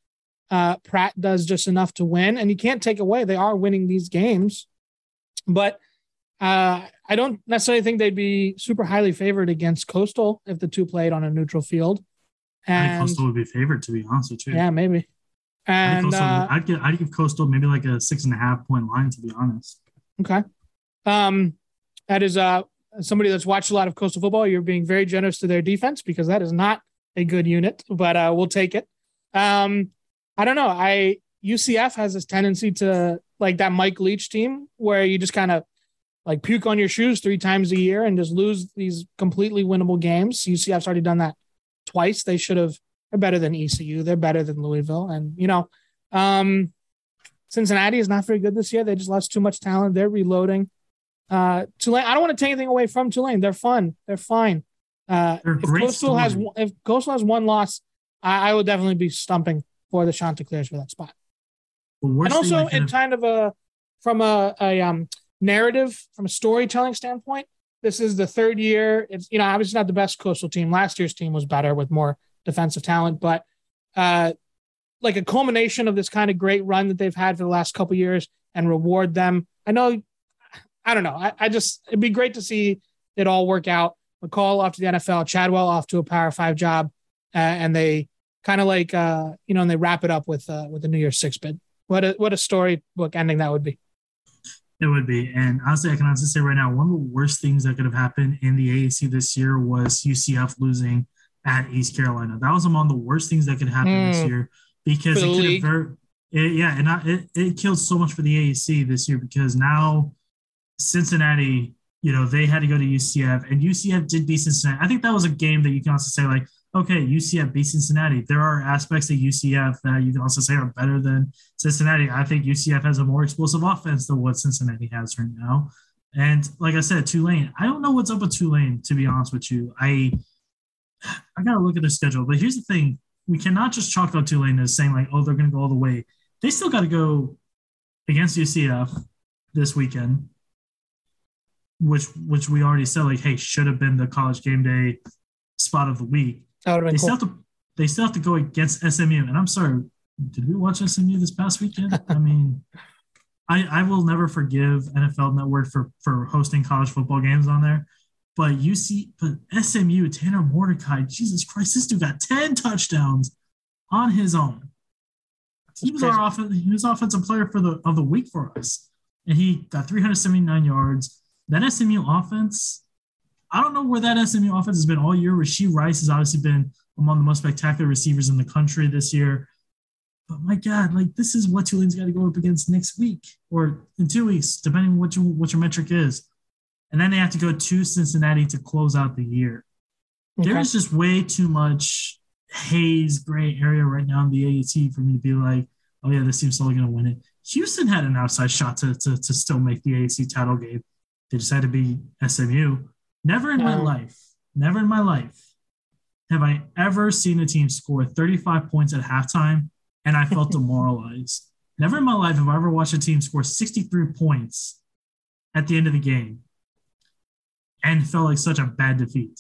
Uh, Pratt does just enough to win, and you can't take away they are winning these games. But uh, I don't necessarily think they'd be super highly favored against Coastal if the two played on a neutral field. And, I think Coastal would be favored, to be honest with you. Yeah, maybe. And Coastal, uh, I'd give I'd give Coastal maybe like a six and a half point line, to be honest. Okay. Um, that is uh somebody that's watched a lot of Coastal football. You're being very generous to their defense because that is not a good unit, but uh, we'll take it. Um, I don't know. I UCF has this tendency to like that Mike Leach team where you just kind of like puke on your shoes three times a year and just lose these completely winnable games. UCF's already done that twice. They should have. They're better than ECU. They're better than Louisville, and you know, um, Cincinnati is not very good this year. They just lost too much talent. They're reloading. Uh, Tulane. I don't want to take anything away from Tulane. They're fun. They're fine. Uh, They're if Coastal has if Coastal has one loss, I, I will definitely be stumping for the Chanticleers for that spot. And also, in kind of a from a, a um, narrative, from a storytelling standpoint, this is the third year. It's you know obviously not the best Coastal team. Last year's team was better with more defensive talent, but uh, like a culmination of this kind of great run that they've had for the last couple years and reward them. I know, I don't know. I, I just it'd be great to see it all work out. McCall off to the NFL, Chadwell off to a Power Five job, uh, and they kind of like uh, you know, and they wrap it up with uh, with the New Year's Six bid. What a what a storybook ending that would be. It would be, and honestly, I can honestly say right now, one of the worst things that could have happened in the AAC this year was UCF losing at East Carolina. That was among the worst things that could happen mm. this hmm. year because it could have yeah, and I, it it killed so much for the AAC this year because now Cincinnati you know, they had to go to UCF and UCF did beat Cincinnati. I think that was a game that you can also say, like, okay, UCF beat Cincinnati. There are aspects of UCF that you can also say are better than Cincinnati. I think UCF has a more explosive offense than what Cincinnati has right now. And like I said, Tulane, I don't know what's up with Tulane, to be honest with you. I I gotta look at their schedule. But here's the thing: we cannot just chalk up Tulane as saying like, oh, they're gonna go all the way. They still got to go against UCF this weekend which which we already said like, hey, should have been the college game day spot of the week. That would have been they cool. still have to they still have to go against SMU. And I'm sorry, did we watch SMU this past weekend? I [LAUGHS] mean, I I will never forgive NFL Network for for hosting college football games on there. But you see, but SMU, Tanner Mordecai, Jesus Christ, this dude got 10 touchdowns on his own. He was our offense, he was offensive player for the of the week for us. And he got 379 yards that SMU offense, I don't know where that SMU offense has been all year. Rashee Rice has obviously been among the most spectacular receivers in the country this year. But my God, like this is what Tulane's got to go up against next week or in two weeks, depending on what your what your metric is. And then they have to go to Cincinnati to close out the year. Okay. There's just way too much haze gray area right now in the AAC for me to be like, oh yeah, this team's still going to win it. Houston had an outside shot to, to, to still make the AAC title game. They decided to be SMU. Never in no. my life, never in my life have I ever seen a team score 35 points at halftime and I felt [LAUGHS] demoralized. Never in my life have I ever watched a team score 63 points at the end of the game and felt like such a bad defeat.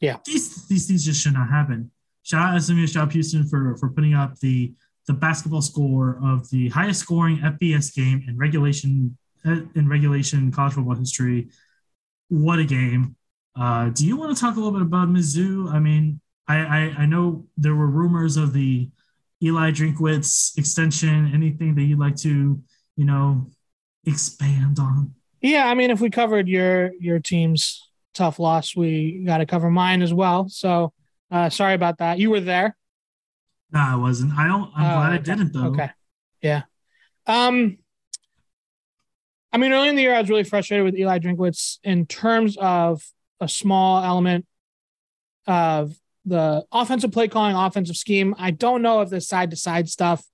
Yeah. These, these things just should not happen. Shout out SMU, shout out Houston for, for putting up the, the basketball score of the highest scoring FBS game in regulation in regulation college football history. What a game! Uh, do you want to talk a little bit about Mizzou? I mean, I, I, I know there were rumors of the Eli Drinkwitz extension. Anything that you'd like to, you know, expand on? Yeah, I mean, if we covered your your team's tough loss, we got to cover mine as well. So, uh, sorry about that. You were there. No, I wasn't. I don't. I'm glad okay. I didn't though. Okay. Yeah. Um. I mean, early in the year, I was really frustrated with Eli Drinkwitz in terms of a small element of the offensive play calling, offensive scheme. I don't know if this side to side stuff,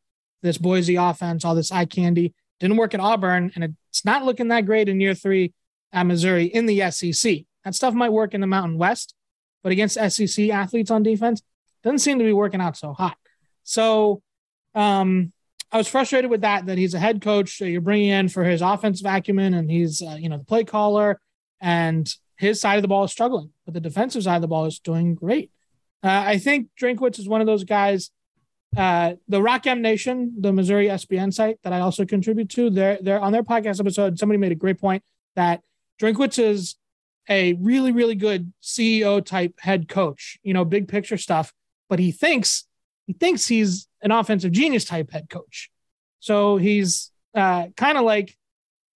this Boise offense, all this eye candy didn't work at Auburn, and it's not looking that great in year three at Missouri in the SEC. That stuff might work in the Mountain West, but against SEC athletes on defense, doesn't seem to be working out so hot. So, um, I was frustrated with that. That he's a head coach that you're bringing in for his offensive acumen, and he's uh, you know the play caller, and his side of the ball is struggling, but the defensive side of the ball is doing great. Uh, I think Drinkwitz is one of those guys. Uh, the Rock M Nation, the Missouri SBN site that I also contribute to, they're, they're on their podcast episode. Somebody made a great point that Drinkwitz is a really, really good CEO type head coach, you know, big picture stuff, but he thinks he thinks he's an offensive genius type head coach. So he's uh, kind of like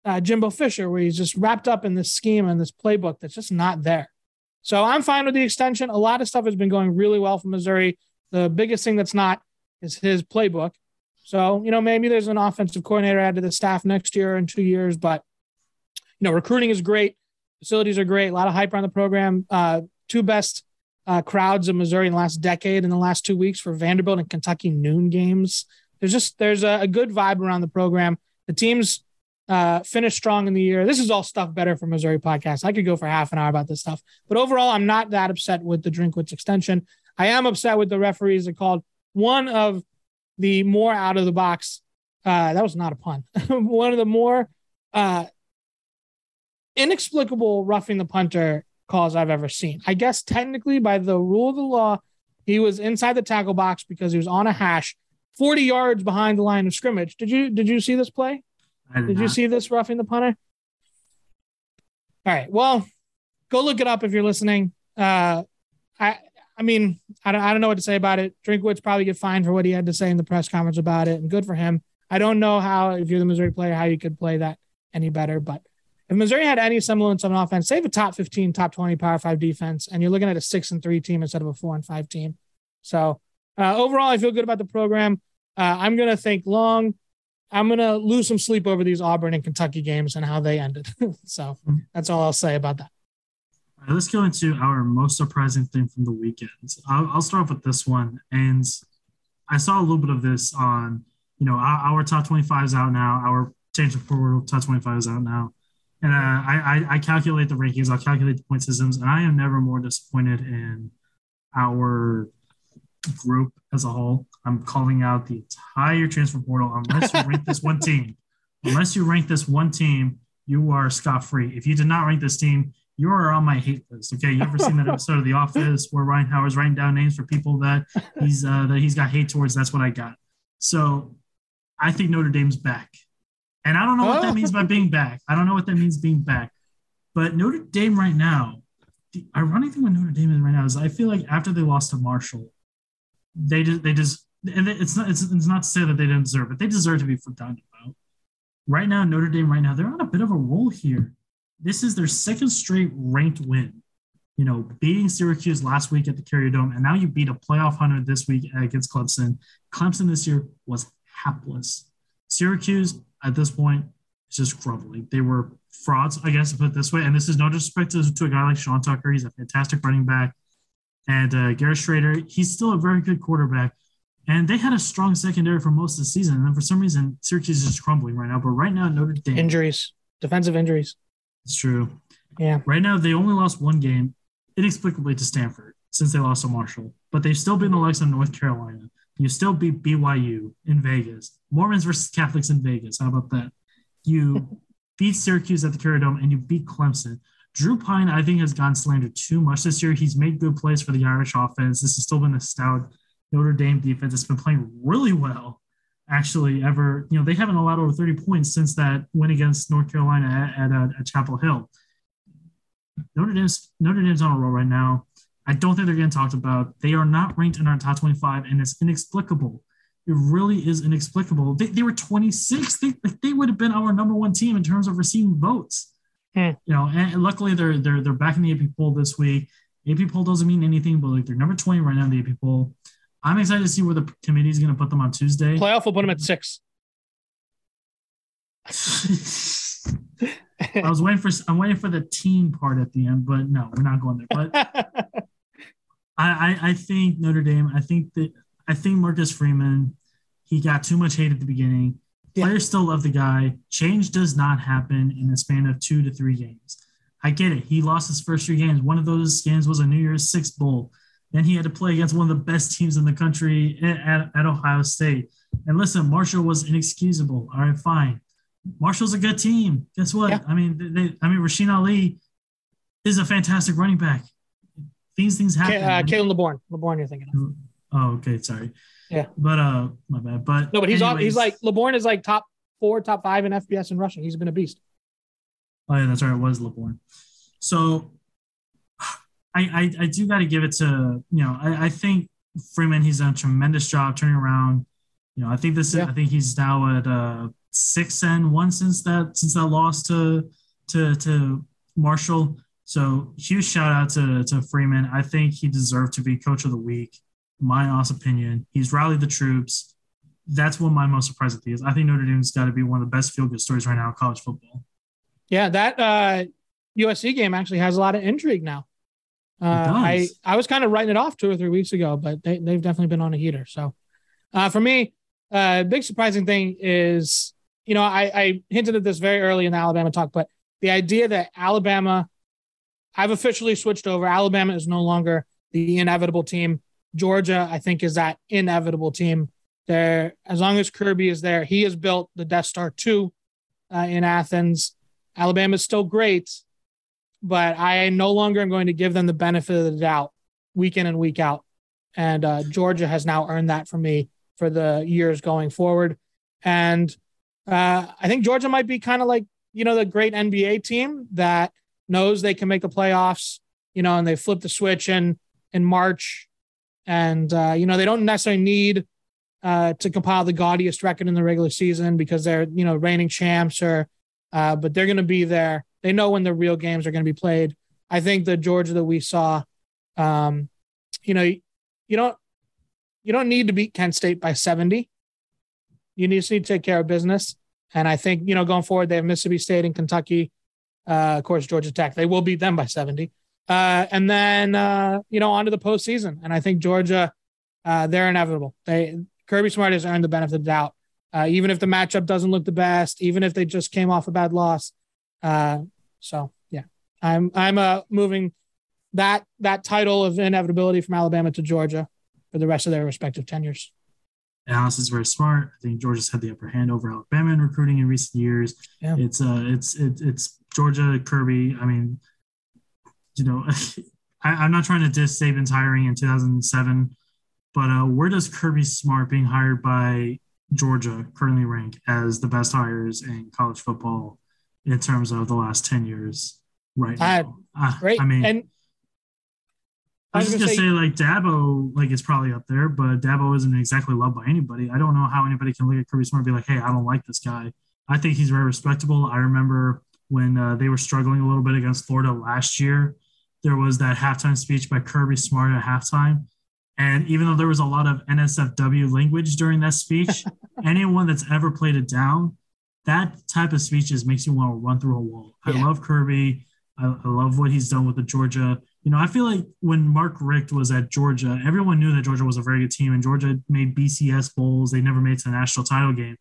uh, Jimbo Fisher, where he's just wrapped up in this scheme and this playbook that's just not there. So I'm fine with the extension. A lot of stuff has been going really well for Missouri. The biggest thing that's not is his playbook. So, you know, maybe there's an offensive coordinator added to the staff next year in two years, but, you know, recruiting is great. Facilities are great. A lot of hype around the program. Uh, two best uh, crowds in Missouri in the last decade in the last two weeks for Vanderbilt and Kentucky noon games. There's just, there's a, a good vibe around the program. The team's uh, finished strong in the year. This is all stuff better for Missouri podcast. I could go for half an hour about this stuff, but overall, I'm not that upset with the Drinkwitz extension. I am upset with the referees that called one of the more out of the box. Uh, that was not a pun. [LAUGHS] one of the more uh, inexplicable roughing the punter calls I've ever seen. I guess technically, by the rule of the law, he was inside the tackle box because he was on a hash, 40 yards behind the line of scrimmage. Did you did you see this play? Did, did you see this roughing the punter? All right. Well, go look it up if you're listening. Uh, I I mean, I don't I don't know what to say about it. Drinkwitz's probably get fined for what he had to say in the press conference about it, and good for him. I don't know how, if you're the Missouri player, how you could play that any better. But if Missouri had any semblance of an offense, save a top 15, top 20 Power Five defense, and you're looking at a six and three team instead of a four and five team. So uh, overall, I feel good about the program. Uh, I'm going to think long. I'm going to lose some sleep over these Auburn and Kentucky games and how they ended. [LAUGHS] so that's all I'll say about that. Right, let's go into our most surprising thing from the weekend. I'll, I'll start off with this one. And I saw a little bit of this on, you know, our, our top 25 is out now. Our change of forward top 25 is out now. And uh, I, I, I calculate the rankings, I'll calculate the point systems, and I am never more disappointed in our group as a whole. I'm calling out the entire transfer portal unless you rank this one team. [LAUGHS] Unless you rank this one team, you are scot free. If you did not rank this team, you are on my hate list. Okay, you ever seen that [LAUGHS] episode of The Office where Ryan Howard's writing down names for people that he's uh, that he's got hate towards? That's what I got. So I think Notre Dame's back, and I don't know what that oh. means by being back. I don't know what that means being back, but Notre Dame right now. The ironic thing with Notre Dame is right now is I feel like after they lost to Marshall, they just they just and it's not it's, it's not to say that they didn't deserve it. They deserve to be forgotten about. Right now, Notre Dame right now they're on a bit of a roll here. This is their second straight ranked win. You know, beating Syracuse last week at the Carrier Dome, and now you beat a playoff hunter this week against Clemson. Clemson this year was hapless. Syracuse at this point is just groveling. They were frauds, I guess, to put it this way. And this is no disrespect to, to a guy like Sean Tucker. He's a fantastic running back. And uh, Garrett Shrader, he's still a very good quarterback. And they had a strong secondary for most of the season. And then for some reason, Syracuse is just crumbling right now. But right now, Notre Dame. Injuries, defensive injuries. It's true. Yeah. Right now, they only lost one game inexplicably to Stanford since they lost to Marshall. But they've still beaten the likes of North Carolina. You still beat BYU in Vegas. Mormons versus Catholics in Vegas. How about that? You [LAUGHS] beat Syracuse at the Carrier Dome and you beat Clemson. Drew Pyne, I think, has gotten slandered too much this year. He's made good plays for the Irish offense. This has still been a stout Notre Dame defense. It's been playing really well, actually. Ever, you know, they haven't allowed over 30 points since that win against North Carolina at, at, uh, at Chapel Hill. Notre Dame's Notre Dame's on a roll right now. I don't think they're getting talked about. They are not ranked in our top 25, and it's inexplicable. It really is inexplicable. They, they were 26. They, they would have been our number one team in terms of receiving votes. Hmm. You know, and luckily they're they're they're back in the AP poll this week. AP poll doesn't mean anything, but like they're number 20 right now in the AP poll. I'm excited to see where the committee is going to put them on Tuesday. Playoff will put them at six. [LAUGHS] I was waiting for I'm waiting for the team part at the end, but no, we're not going there. But [LAUGHS] I, I I think Notre Dame. I think that I think Marcus Freeman. He got too much hate at the beginning. Yeah. Players still love the guy. Change does not happen in a span of two to three games. I get it. He lost his first three games. One of those games was a New Year's Six bowl. Then he had to play against one of the best teams in the country eh, at, at Ohio State. And listen, Marshall was inexcusable. All right, fine. Marshall's a good team. Guess what? Yeah. I mean, they, I mean, Rasheen Ali is a fantastic running back. These things happen. Uh, Khalan Laborn. Laborn, you're thinking of. Oh, okay. Sorry. Yeah. But uh, my bad. But no, but he's anyways, he's like Laborn is like top four, top five in FBS and rushing. He's been a beast. Oh yeah, that's right. It was Laborn. So I I, I do got to give it to you know I, I think Freeman he's done a tremendous job turning around. You know I think this yeah. I think he's now at uh six and one since that since that loss to to to Marshall. So huge shout out to to Freeman. I think he deserved to be coach of the week. My honest opinion. He's rallied the troops. that's what my most surprising thing is. I think Notre Dame's got to be one of the best feel good stories right now in college football. Yeah, that uh, USC game actually has a lot of intrigue now. Uh, I I was kind of writing it off two or three weeks ago, but they they've definitely been on a heater. So, uh, for me, uh, big surprising thing is you know I, I hinted at this very early in the Alabama talk, but the idea that Alabama, I've officially switched over. Alabama is no longer the inevitable team. Georgia, I think, is that inevitable team. There, as long as Kirby is there, he has built the Death Star two uh, in Athens. Alabama is still great, but I no longer am going to give them the benefit of the doubt week in and week out. And uh, Georgia has now earned that for me for the years going forward. And uh, I think Georgia might be kind of like, you know, the great NBA team that knows they can make the playoffs, you know, and they flip the switch in in March. And, uh, you know, they don't necessarily need uh, to compile the gaudiest record in the regular season because they're, you know, reigning champs or, uh, but they're going to be there they know when the real games are going to be played. I think the Georgia that we saw, um, you know, you don't you don't need to beat Kent State by 70. You just need to take care of business. And I think, you know, going forward, they have Mississippi State and Kentucky, uh, of course, Georgia Tech. They will beat them by 70. Uh, and then, uh, you know, onto the postseason. And I think Georgia, uh, they're inevitable. They Kirby Smart has earned the benefit of the doubt. Uh, even if the matchup doesn't look the best, even if they just came off a bad loss, uh, so yeah, I'm I'm uh, moving that that title of inevitability from Alabama to Georgia for the rest of their respective tenures. Alice is very smart. I think Georgia's had the upper hand over Alabama in recruiting in recent years. Yeah. It's uh it's it, it's Georgia Kirby. I mean, you know, [LAUGHS] I, am not trying to diss Saban's hiring in 2007, but uh, where does Kirby Smart being hired by Georgia currently rank as the best hires in college football in terms of the last 10 years right now. Uh, right. I mean, and I was, just gonna say, say, like Dabo, like it's probably up there, but Dabo isn't exactly loved by anybody. I don't know how anybody can look at Kirby Smart and be like, "Hey, I don't like this guy." I think he's very respectable. I remember when uh, they were struggling a little bit against Florida last year. There was that halftime speech by Kirby Smart at halftime, and even though there was a lot of NSFW language during that speech, [LAUGHS] anyone that's ever played it down that type of speeches makes you want to run through a wall. Yeah. I love Kirby. I, I, love what he's done with the Georgia. You know, I feel like when Mark Richt was at Georgia, everyone knew that Georgia was a very good team, and Georgia made BCS bowls. They never made to the national title game.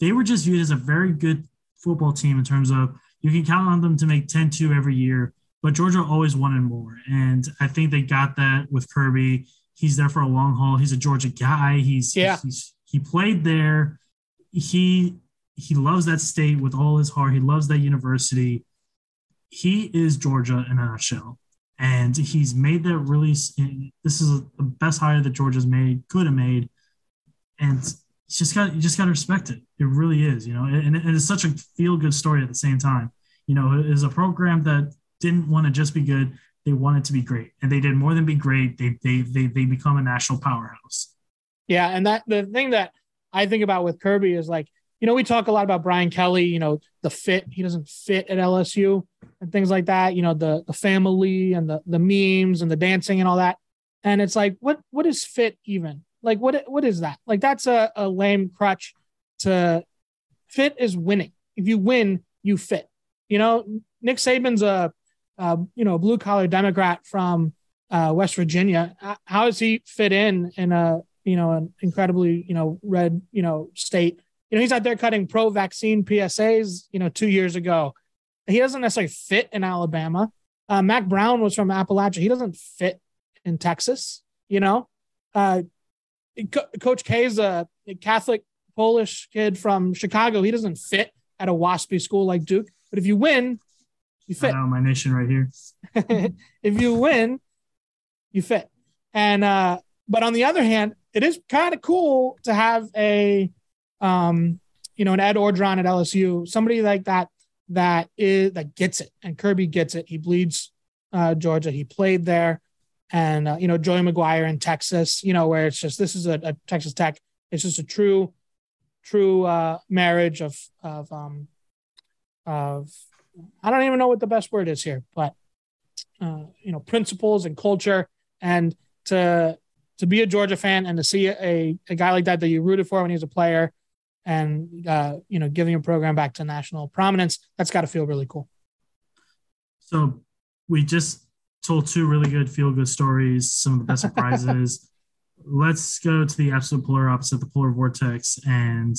They were just viewed as a very good football team in terms of you can count on them to make 10-2 every year, but Georgia always wanted more. And I think they got that with Kirby. He's there for a long haul. He's a Georgia guy. He's yeah. he's, he played there. He he loves that state with all his heart. He loves that university. He is Georgia in a nutshell. And he's made that really. This is the best hire that Georgia's made, could have made, and you just got you just got to respect it. It really is, you know. And, and it's such a feel good story at the same time. You know, it is a program that didn't want to just be good; they wanted to be great, and they did more than be great. They they they they become a national powerhouse. Yeah, and that the thing that I think about with Kirby is like you know, we talk a lot about Brian Kelly, you know, the fit, he doesn't fit at LSU and things like that, you know, the the family and the the memes and the dancing and all that. And it's like, what what is fit even? Like what what is that? Like that's a, a lame crutch to fit is winning. If you win, you fit. You know, Nick Saban's a, a you know, blue collar Democrat from uh, West Virginia. How does he fit in in a you know an incredibly you know red you know state you know, he's out there cutting pro vaccine PSAs, you know, two years ago. He doesn't necessarily fit in Alabama. Uh, Mack Brown was from Appalachia. He doesn't fit in Texas, you know. Uh, Co- Coach K is a, Catholic Polish kid from Chicago. He doesn't fit at a waspy school like Duke. But if you win, you fit. I know my nation right here. [LAUGHS] if you win, you fit. And uh, but on the other hand, it is kind of cool to have a um, you know, an Ed Orgeron at LSU, somebody like that that is that gets it, and Kirby gets it. He bleeds uh, Georgia. He played there, and uh, you know, Joey McGuire in Texas. You know, where it's just this is a, a Texas Tech. It's just a true, true uh, marriage of of um of I don't even know what the best word is here, but uh, you know, principles and culture, and to to be a Georgia fan and to see a, a guy like that that you rooted for when he was a player and uh, you know giving a program back to national prominence, that's got to feel really cool. So we just told two really good feel good stories, some of the best surprises. [LAUGHS] Let's go to the absolute polar opposite, the polar vortex, and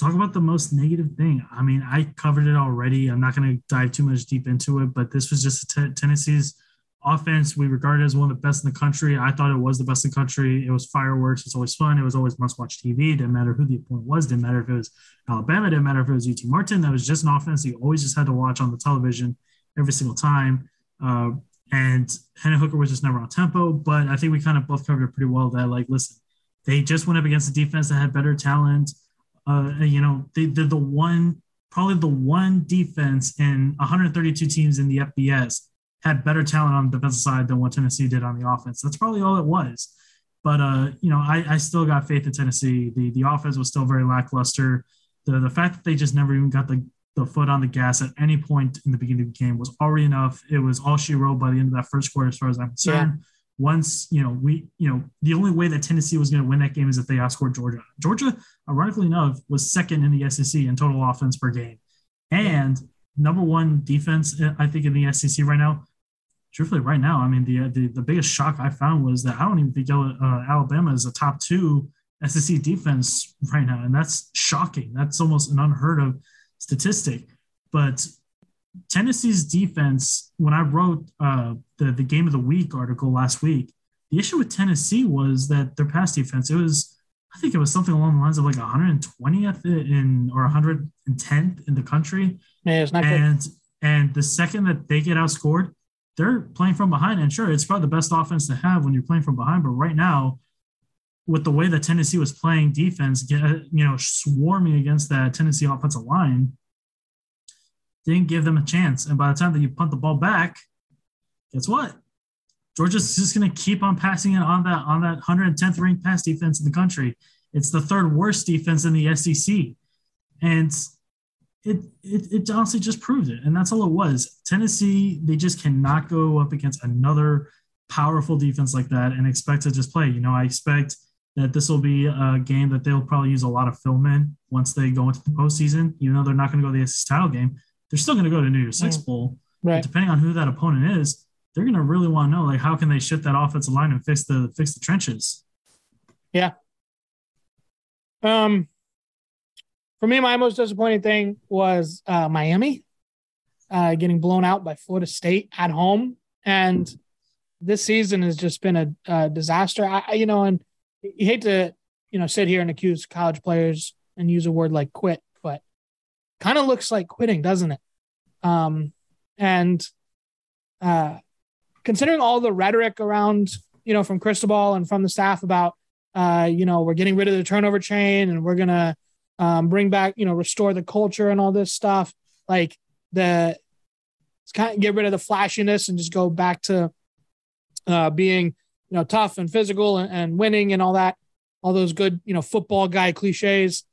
talk about the most negative thing. I mean, I covered it already. I'm not going to dive too much deep into it, but this was just t- Tennessee's offense. We regard it as one of the best in the country. I thought it was the best in the country. It was fireworks. It's always fun. It was always must watch TV. Didn't matter who the opponent was. Didn't matter if it was Alabama. Didn't matter if it was UT Martin. That was just an offense you always just had to watch on the television every single time. Uh, and Hendon Hooker was just never on tempo. But I think we kind of both covered it pretty well. That like, listen, they just went up against a defense that had better talent uh, you know, they, they're the one, probably the one defense in 132 teams in the FBS had better talent on the defensive side than what Tennessee did on the offense. That's probably all it was. But uh, you know, I, I still got faith in Tennessee. The the offense was still very lackluster. The the fact that they just never even got the the foot on the gas at any point in the beginning of the game was already enough. It was all she wrote by the end of that first quarter, as far as I'm concerned. Yeah once you know we you know the only way that Tennessee was going to win that game is if they outscored Georgia. Georgia, ironically enough, was second in the SEC in total offense per game, and number one defense I think in the SEC right now. Truthfully, right now, I mean the the, the biggest shock I found was that I don't even think uh, Alabama is a top two SEC defense right now, and that's shocking. That's almost an unheard of statistic. But Tennessee's defense, when I wrote uh, the the game of the week article last week, the issue with Tennessee was that their pass defense. It was, I think it was something along the lines of like 120th in or 110th in the country. Yeah, it's not and good. and the second that they get outscored, they're playing from behind. And sure, it's probably the best offense to have when you're playing from behind. But right now, with the way that Tennessee was playing defense, get, you know, swarming against that Tennessee offensive line, didn't give them a chance. And by the time that you punt the ball back, guess what? Georgia's just going to keep on passing it on that on that 110th ranked pass defense in the country. It's the third worst defense in the SEC, and it, it it honestly just proved it. And that's all it was. Tennessee they just cannot go up against another powerful defense like that and expect to just play. You know, I expect that this will be a game that they'll probably use a lot of film in once they go into the postseason. Even though they're not going to go to the SEC title game, they're still going to go to New Year's Six. Bowl. Right. Depending on who that opponent is, they're going to really want to know like how can they shift that offensive line and fix the fix the trenches. Yeah. Um, for me, my most disappointing thing was uh, Miami uh, getting blown out by Florida State at home, and this season has just been a, a disaster. I, you know, and you hate to you know sit here and accuse college players and use a word like quit but kind of looks like quitting, doesn't it? Um, and uh, considering all the rhetoric around, you know, from Cristobal and from the staff about, uh, you know, we're getting rid of the turnover chain and we're gonna um, bring back, you know, restore the culture and all this stuff. Like the, it's kind of get rid of the flashiness and just go back to uh, being, you know, tough and physical and, and winning and all that, all those good, you know, football guy cliches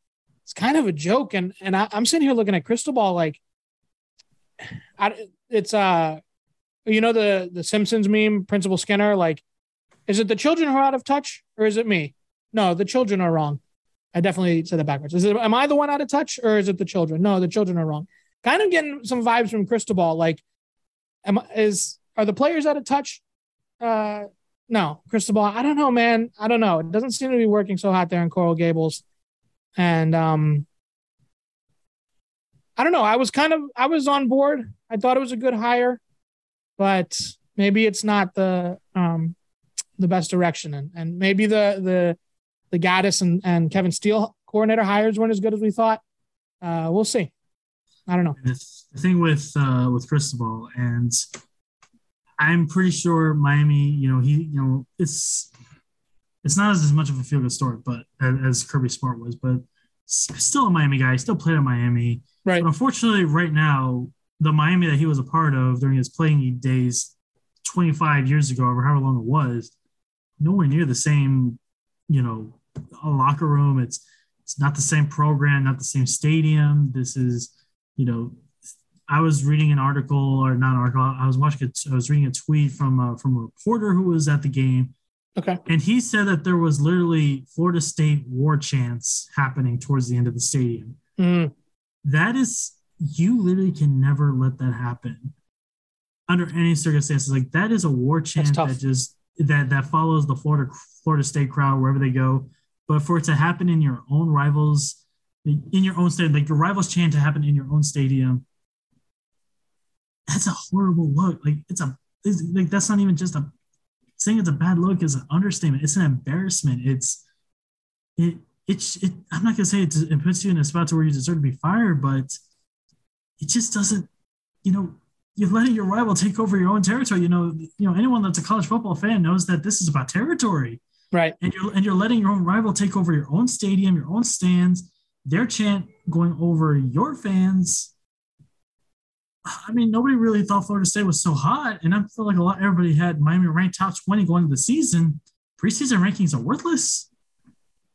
it's kind of a joke. And and I, am sitting here looking at Cristobal like, I, it's uh, you know the the Simpsons meme, Principal Skinner. Like, is it the children who are out of touch or is it me? No, the children are wrong. I definitely said that backwards. Is it am I the one out of touch or is it the children? No, the children are wrong. Kind of getting some vibes from Cristobal. Like, am is are the players out of touch? Uh, no, Cristobal. I don't know, man. I don't know. It doesn't seem to be working so hot there in Coral Gables. And um, I don't know. I was kind of I was on board. I thought it was a good hire, but maybe it's not the um, the best direction, and and maybe the the the Gattis and, and Kevin Steele coordinator hires weren't as good as we thought. Uh, we'll see. I don't know. The thing with uh, with Cristobal, and I'm pretty sure Miami. You know, he you know it's it's not as, as much of a feel good story, but as Kirby Smart was, but still a Miami guy, still played at Miami. Right. But unfortunately, right now, the Miami that he was a part of during his playing days 25 years ago, or however long it was, nowhere near the same, you know, locker room. It's it's not the same program, not the same stadium. This is, you know, I was reading an article or not an article. I was watching. A, I was reading a tweet from uh, from a reporter who was at the game, Okay. And he said that there was literally Florida State war chants happening towards the end of the stadium. Mm, That is, you literally can never let that happen under any circumstances. Like that is a war chant that just that that follows the Florida Florida State crowd wherever they go. But for it to happen in your own rivals, in your own stadium, like your rivals chant to happen in your own stadium, that's a horrible look. Like it's a it's, like that's not even just a saying it's a bad look is an understatement. It's an embarrassment. It's it it's it, I'm not gonna say it, it puts you in a spot to where you deserve to be fired, but it just doesn't. You know, you're letting your rival take over your own territory. You know, you know anyone that's a college football fan knows that this is about territory, right. and you're and you're letting your own rival take over your own stadium, your own stands, their chant going over your fans. I mean, nobody really thought Florida State was so hot, and I feel like a lot everybody had Miami ranked top twenty going into the season. Preseason rankings are worthless.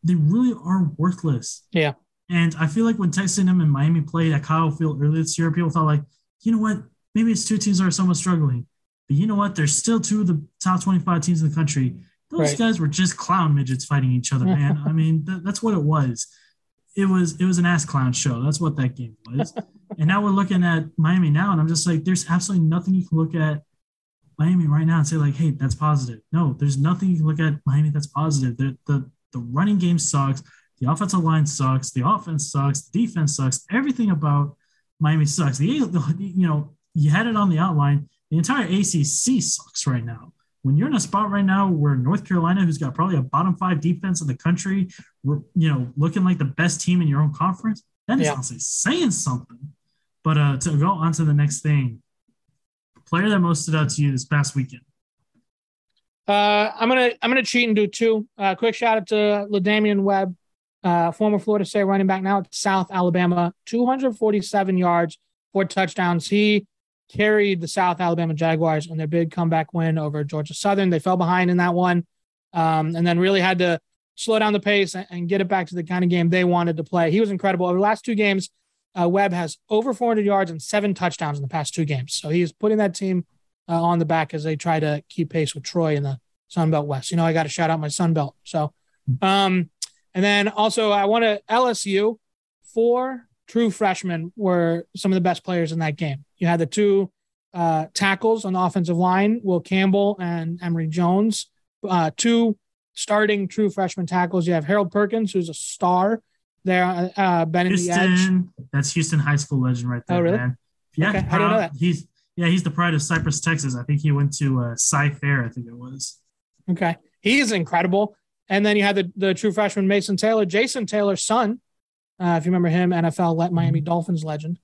They really are worthless. Yeah. And I feel like when Texas A&M and Miami played at Kyle Field earlier this year, people thought like, you know what? Maybe it's two teams that are somewhat struggling, but you know what? There's still two of the top 25 teams in the country. Those Right. guys were just clown midgets fighting each other, man. I mean, [LAUGHS] that, that's what it was. It was it was an ass clown show. That's what that game was. and now we're looking at Miami now, and I'm just like, there's absolutely nothing you can look at Miami right now and say like, hey, that's positive. No, there's nothing you can look at Miami that's positive. The the the running game sucks. The offensive line sucks. The offense sucks. The defense sucks. Everything about Miami sucks. The, the you know you had it on the outline. The entire ACC sucks right now. When you're in a spot right now where North Carolina, who's got probably a bottom five defense in the country, we're, you know, looking like the best team in your own conference, that is Yeah. honestly saying something. But uh, to go on to the next thing, player that most stood out to you this past weekend. Uh, I'm gonna I'm gonna cheat and do two. Uh, quick shout out to La'Damian Webb, uh, former Florida State running back, now at South Alabama, 247 yards, four touchdowns. He carried the South Alabama Jaguars in their big comeback win over Georgia Southern. They fell behind in that one, um, and then really had to slow down the pace and, get it back to the kind of game they wanted to play. He was incredible over the last two games. Uh, Webb has over 400 yards and seven touchdowns in the past two games. So he's putting that team uh, on the back as they try to keep pace with Troy in the Sun Belt West. You know, I got to shout out my Sun Belt. So, um, and then also I want to LSU. Four true freshmen were some of the best players in that game. You had the two uh, tackles on the offensive line, Will Campbell and Emery Jones. Uh, two starting true freshman tackles. You have Harold Perkins, who's a star there, uh, bending the edge. That's Houston high school legend right there, Oh, really? man. Yeah, Okay, I didn't know that. He's yeah, he's the pride of Cypress, Texas. I think he went to uh, Cy Fair, I think it was. Okay. He is incredible. And then you had the, the true freshman Mason Taylor, Jason Taylor's son. Uh, if you remember him, NFL let Miami Dolphins legend.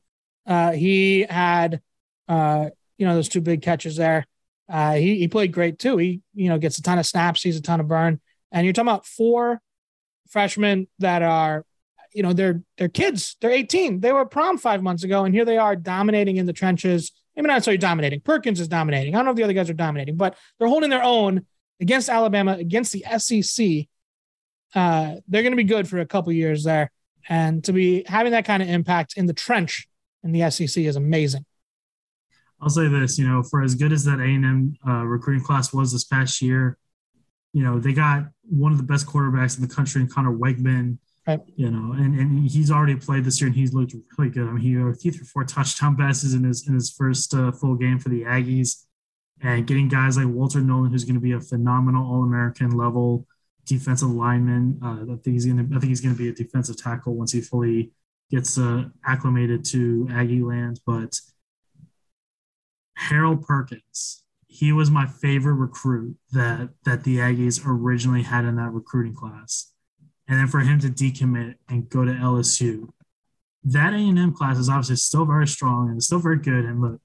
Uh, he had, uh, you know, those two big catches there. Uh, he, he played great too. He, you know, gets a ton of snaps, sees a ton of burn. And you're talking about four freshmen that are, you know, they're they're kids. They're 18. They were prom five months ago, and here they are dominating in the trenches. I mean, not necessarily dominating. Perkins is dominating. I don't know if the other guys are dominating, but they're holding their own against Alabama, against the SEC. Uh, they're going to be good for a couple years there, and to be having that kind of impact in the trench in the SEC is amazing. I'll say this, you know, for as good as that A&M uh, recruiting class was this past year, you know, they got one of the best quarterbacks in the country in Conner Weigman. Right. You know, and, and he's already played this year and he's looked really good. I mean, he, he threw four touchdown [LAUGHS] passes in his in his first uh, full game for the Aggies, and getting guys like Walter Nolen, who's going to be a phenomenal All American level defensive lineman. Uh, I think he's going to I think he's going to be a defensive tackle once he fully gets uh, acclimated to Aggie land. But Harold Perkins, he was my favorite recruit that that the Aggies originally had in that recruiting class. And then for him to decommit and go to LSU, that A&M class is obviously still very strong and still very good. And look,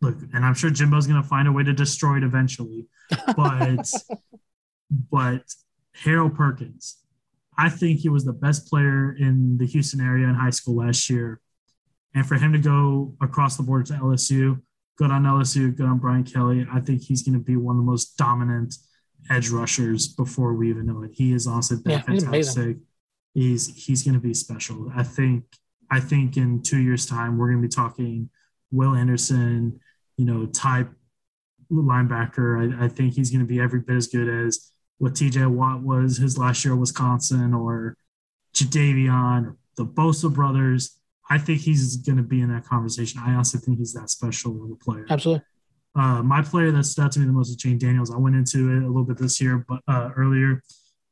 look, and I'm sure Jimbo's going to find a way to destroy it eventually. But [LAUGHS] but Harold Perkins, I think he was the best player in the Houston area in high school last year. And for him to go across the board to LSU, good on LSU, good on Brian Kelly. I think he's going to be one of the most dominant edge rushers before we even know it. He is honestly that Yeah, fantastic. He's he's going to be special. I think I think in two years' time we're going to be talking Will Anderson, you know, type linebacker. I, I think he's going to be every bit as good as what TJ Watt was his last year at Wisconsin or Jadeveon or the Bosa brothers. I think he's going to be in that conversation. I also think he's that special of a player. Absolutely. Uh, my player that stood out to me the most is Jayden Daniels. I went into it a little bit this year, but uh, earlier,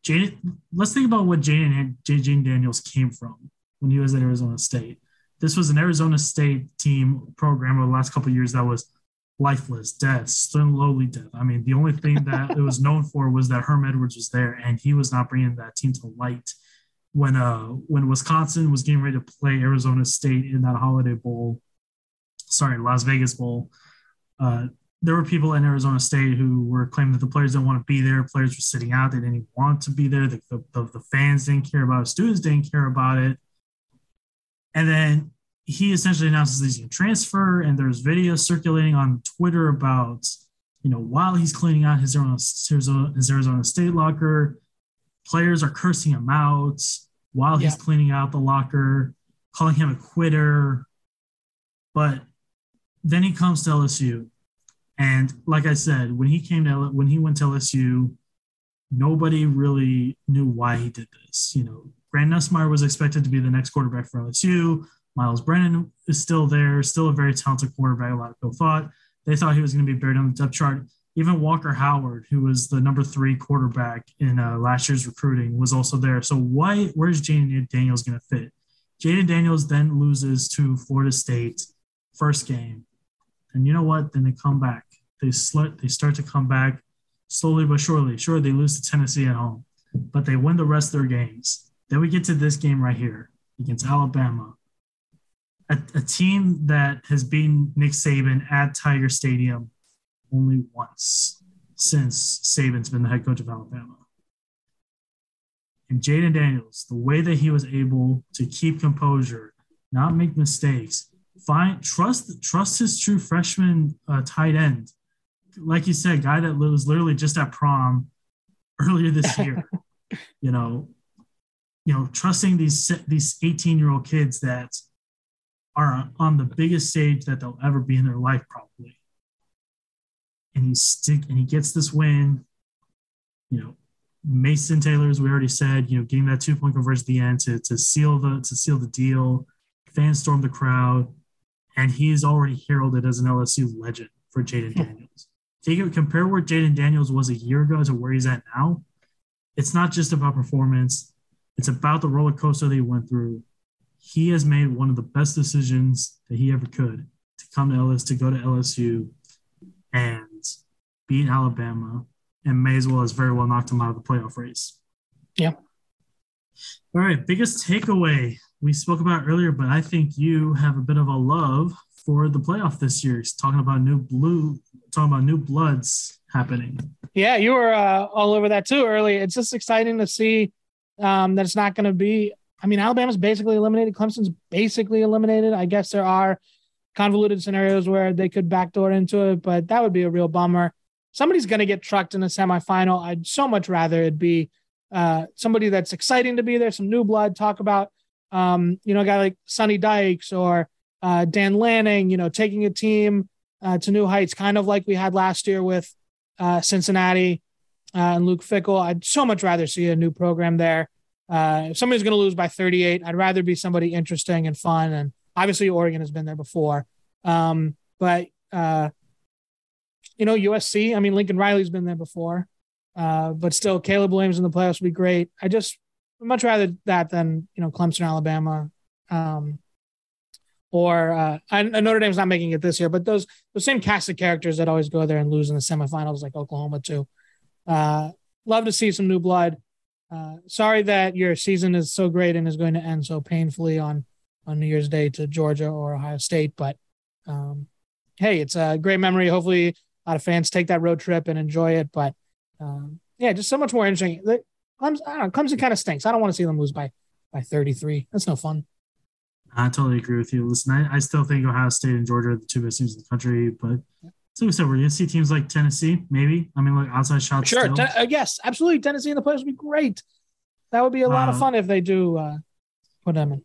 Jayden. Let's think about what Jayden Jayden Daniels came from when he was at Arizona State. This was an Arizona State team program over the last couple years that was lifeless, death, slowly lowly death. I mean, the only thing that it was known for was that Herm Edwards was there, and he was not bringing that team to light when uh when Wisconsin was getting ready to play Arizona State in that Holiday Bowl, sorry, Las Vegas Bowl. Uh, there were people in Arizona State who were claiming that the players didn't want to be there. Players were sitting out; they didn't want to be there. The, the, the fans didn't care about it. Students didn't care about it. And then he essentially announces he's going to transfer, and there's videos circulating on Twitter about, you know, while he's cleaning out his Arizona, his Arizona State locker, players are cursing him out while he's yeah. cleaning out the locker, calling him a quitter. But then he comes to LSU, and like I said, when he came to when he went to LSU, nobody really knew why he did this. You know, Garrett Nussmeier was expected to be the next quarterback for LSU. Myles Brennan is still there, still a very talented quarterback. A lot of people thought they thought he was going to be buried on the depth chart. Even Walker Howard, who was the number three quarterback in uh, last year's recruiting, was also there. So why? Where's Jayden Daniels going to fit? Jayden Daniels then loses to Florida State first game, and you know what? Then they come back. They slit. They start to come back slowly but surely. Sure, they lose to Tennessee at home, but they win the rest of their games. Then we get to this game right here against Alabama a, a team that has beaten Nick Saban at Tiger Stadium only once since Saban's been the head coach of Alabama. And Jayden Daniels, the way that he was able to keep composure, not make mistakes, find trust trust his true freshman uh, tight end, like you said, guy that was literally just at prom [LAUGHS] earlier this year. [LAUGHS] you know, you know, trusting these these eighteen year old kids that are on the biggest stage that they'll ever be in their life, probably. And he stick and he gets this win. You know, Mason Taylor, as we already said, you know, getting that two point conversion at the end to, to seal the to seal the deal. Fans storm the crowd, and he is already heralded as an LSU legend for Jayden Daniels. Take it, compare where Jayden Daniels was a year ago to where he's at now. It's not just about performance; it's about the roller coaster they went through he has made one of the best decisions that he ever could to come to LS to go to LSU and beat Alabama and may as well as very well knocked him out of the playoff race. Yeah. All right, biggest takeaway we spoke about earlier, but I think you have a bit of a love for the playoff this year. He's talking about new blue, talking about new bloods happening. Yeah, you were uh, all over that too early. It's just exciting to see um, that it's not going to be I mean, Alabama's basically eliminated. Clemson's basically eliminated. I guess there are convoluted scenarios where they could backdoor into it, but that would be a real bummer. Somebody's going to get trucked in a semifinal. I'd so much rather it be uh, somebody that's exciting to be there, some new blood. Talk about, um, you know, a guy like Sonny Dykes or uh, Dan Lanning, you know, taking a team uh, to new heights, kind of like we had last year with uh, Cincinnati uh, and Luke Fickell. I'd so much rather see a new program there. Uh, if somebody's going to lose by 38, I'd rather be somebody interesting and fun. And obviously, Oregon has been there before. Um, but, uh, you know, USC, I mean, Lincoln Riley's been there before. Uh, but still, Caleb Williams in the playoffs would be great. I just much rather that than, you know, Clemson, Alabama. Um, or uh, and Notre Dame's not making it this year, but those the same cast of characters that always go there and lose in the semifinals, like Oklahoma too. Uh, love to see some new blood. Uh, sorry that your season is so great and is going to end so painfully on on New Year's Day to Georgia or Ohio State, but um, hey, it's a great memory. Hopefully, a lot of fans take that road trip and enjoy it. But um, yeah, just so much more interesting. Clemson, I don't know, Clemson kind of stinks. I don't want to see them lose by by 33. That's no fun. I totally agree with you. Listen, I, I still think Ohio State and Georgia are the two best teams in the country, but so we said we're going to see teams like Tennessee, maybe. I mean, like outside shots. Sure. Ten- uh, yes, absolutely. Tennessee in the playoffs would be great. That would be a lot uh, of fun if they do uh, put them in.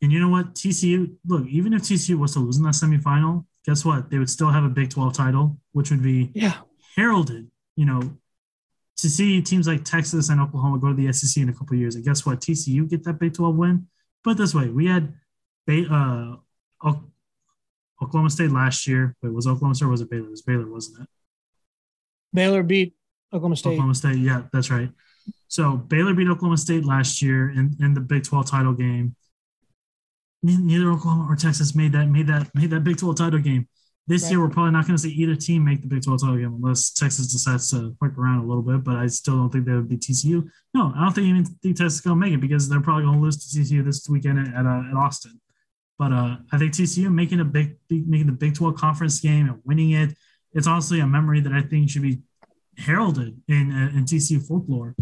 And you know what? TCU, look, even if TCU was to lose in that semifinal, guess what? They would still have a Big 12 title, which would be yeah heralded, you know, to see teams like Texas and Oklahoma go to the SEC in a couple years. And guess what? TCU get that Big 12 win. But this way, we had uh, Oklahoma State last year. Wait, was Oklahoma State or was it Baylor? It was Baylor, wasn't it? Baylor beat Oklahoma State. Oklahoma State, yeah, that's right. So Baylor beat Oklahoma State last year in, in the Big 12 title game. Neither Oklahoma or Texas made that made that made that Big 12 title game. This right. year, we're probably not going to see either team make the Big 12 title game unless Texas decides to work around a little bit. But I still don't think they would be TCU. No, I don't think even think Texas is going to make it because they're probably going to lose to TCU this weekend at, uh, at Austin. But uh, I think TCU making a big, making the Big 12 conference game and winning it, it's honestly a memory that I think should be heralded in uh, in TCU folklore.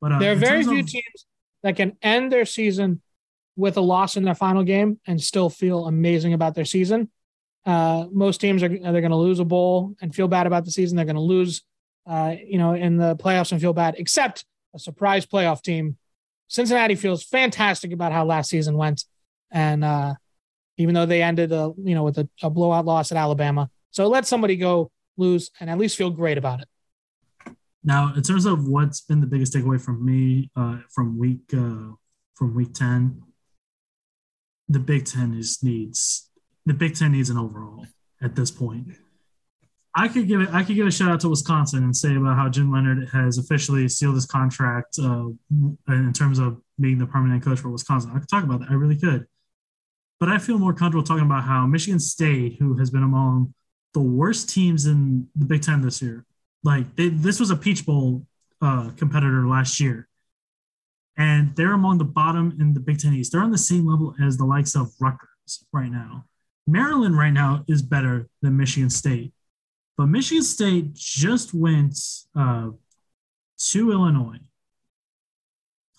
But uh, there are very few of, teams that can end their season with a loss in their final game and still feel amazing about their season. Uh, most teams are they're going to lose a bowl and feel bad about the season. They're going to lose, uh, you know, in the playoffs and feel bad. Except a surprise playoff team. Cincinnati feels fantastic about how last season went, and uh, even though they ended, a, you know, with a, a blowout loss at Alabama, so let somebody go lose and at least feel great about it. Now, in terms of what's been the biggest takeaway from me uh, from week uh, from week ten, the Big Ten is needs the Big Ten needs an overall at this point. I could give it. I could give a shout out to Wisconsin and say about how Jim Leonhard has officially sealed his contract uh, in terms of being the permanent coach for Wisconsin. I could talk about that. I really could, but I feel more comfortable talking about how Michigan State, who has been among the worst teams in the Big Ten this year, like they, this was a Peach Bowl uh, competitor last year, and they're among the bottom in the Big Ten East. They're on the same level as the likes of Rutgers right now. Maryland right now is better than Michigan State, but Michigan State just went uh, to Illinois,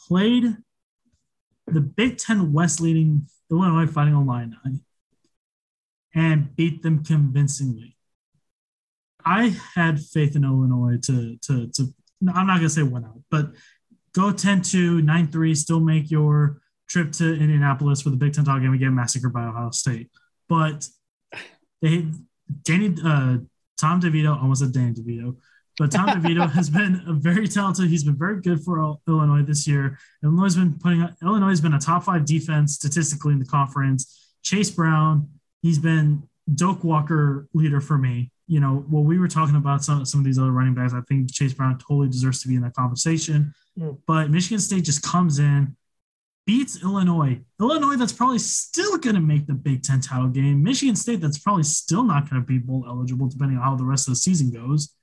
played the Big Ten West leading Illinois Fighting Illini, and beat them convincingly. I had faith in Illinois to to to. I'm not gonna say win out, but go 10-2, 9-3, still make your trip to Indianapolis for the Big Ten title game get massacred by Ohio State. But they Danny uh, Tom DeVito, almost a Danny DeVito, but Tom DeVito [LAUGHS] has been a very talented. He's been very good for Illinois this year. Illinois has been putting Illinois has been a top five defense statistically in the conference. Chase Brown, he's been Doak Walker leader for me. You know, while we were talking about some, some of these other running backs, I think Chase Brown totally deserves to be in that conversation. Mm. But Michigan State just comes in, beats Illinois. Illinois, that's probably still going to make the Big Ten title game. Michigan State, that's probably still not going to be bowl eligible, depending on how the rest of the season goes.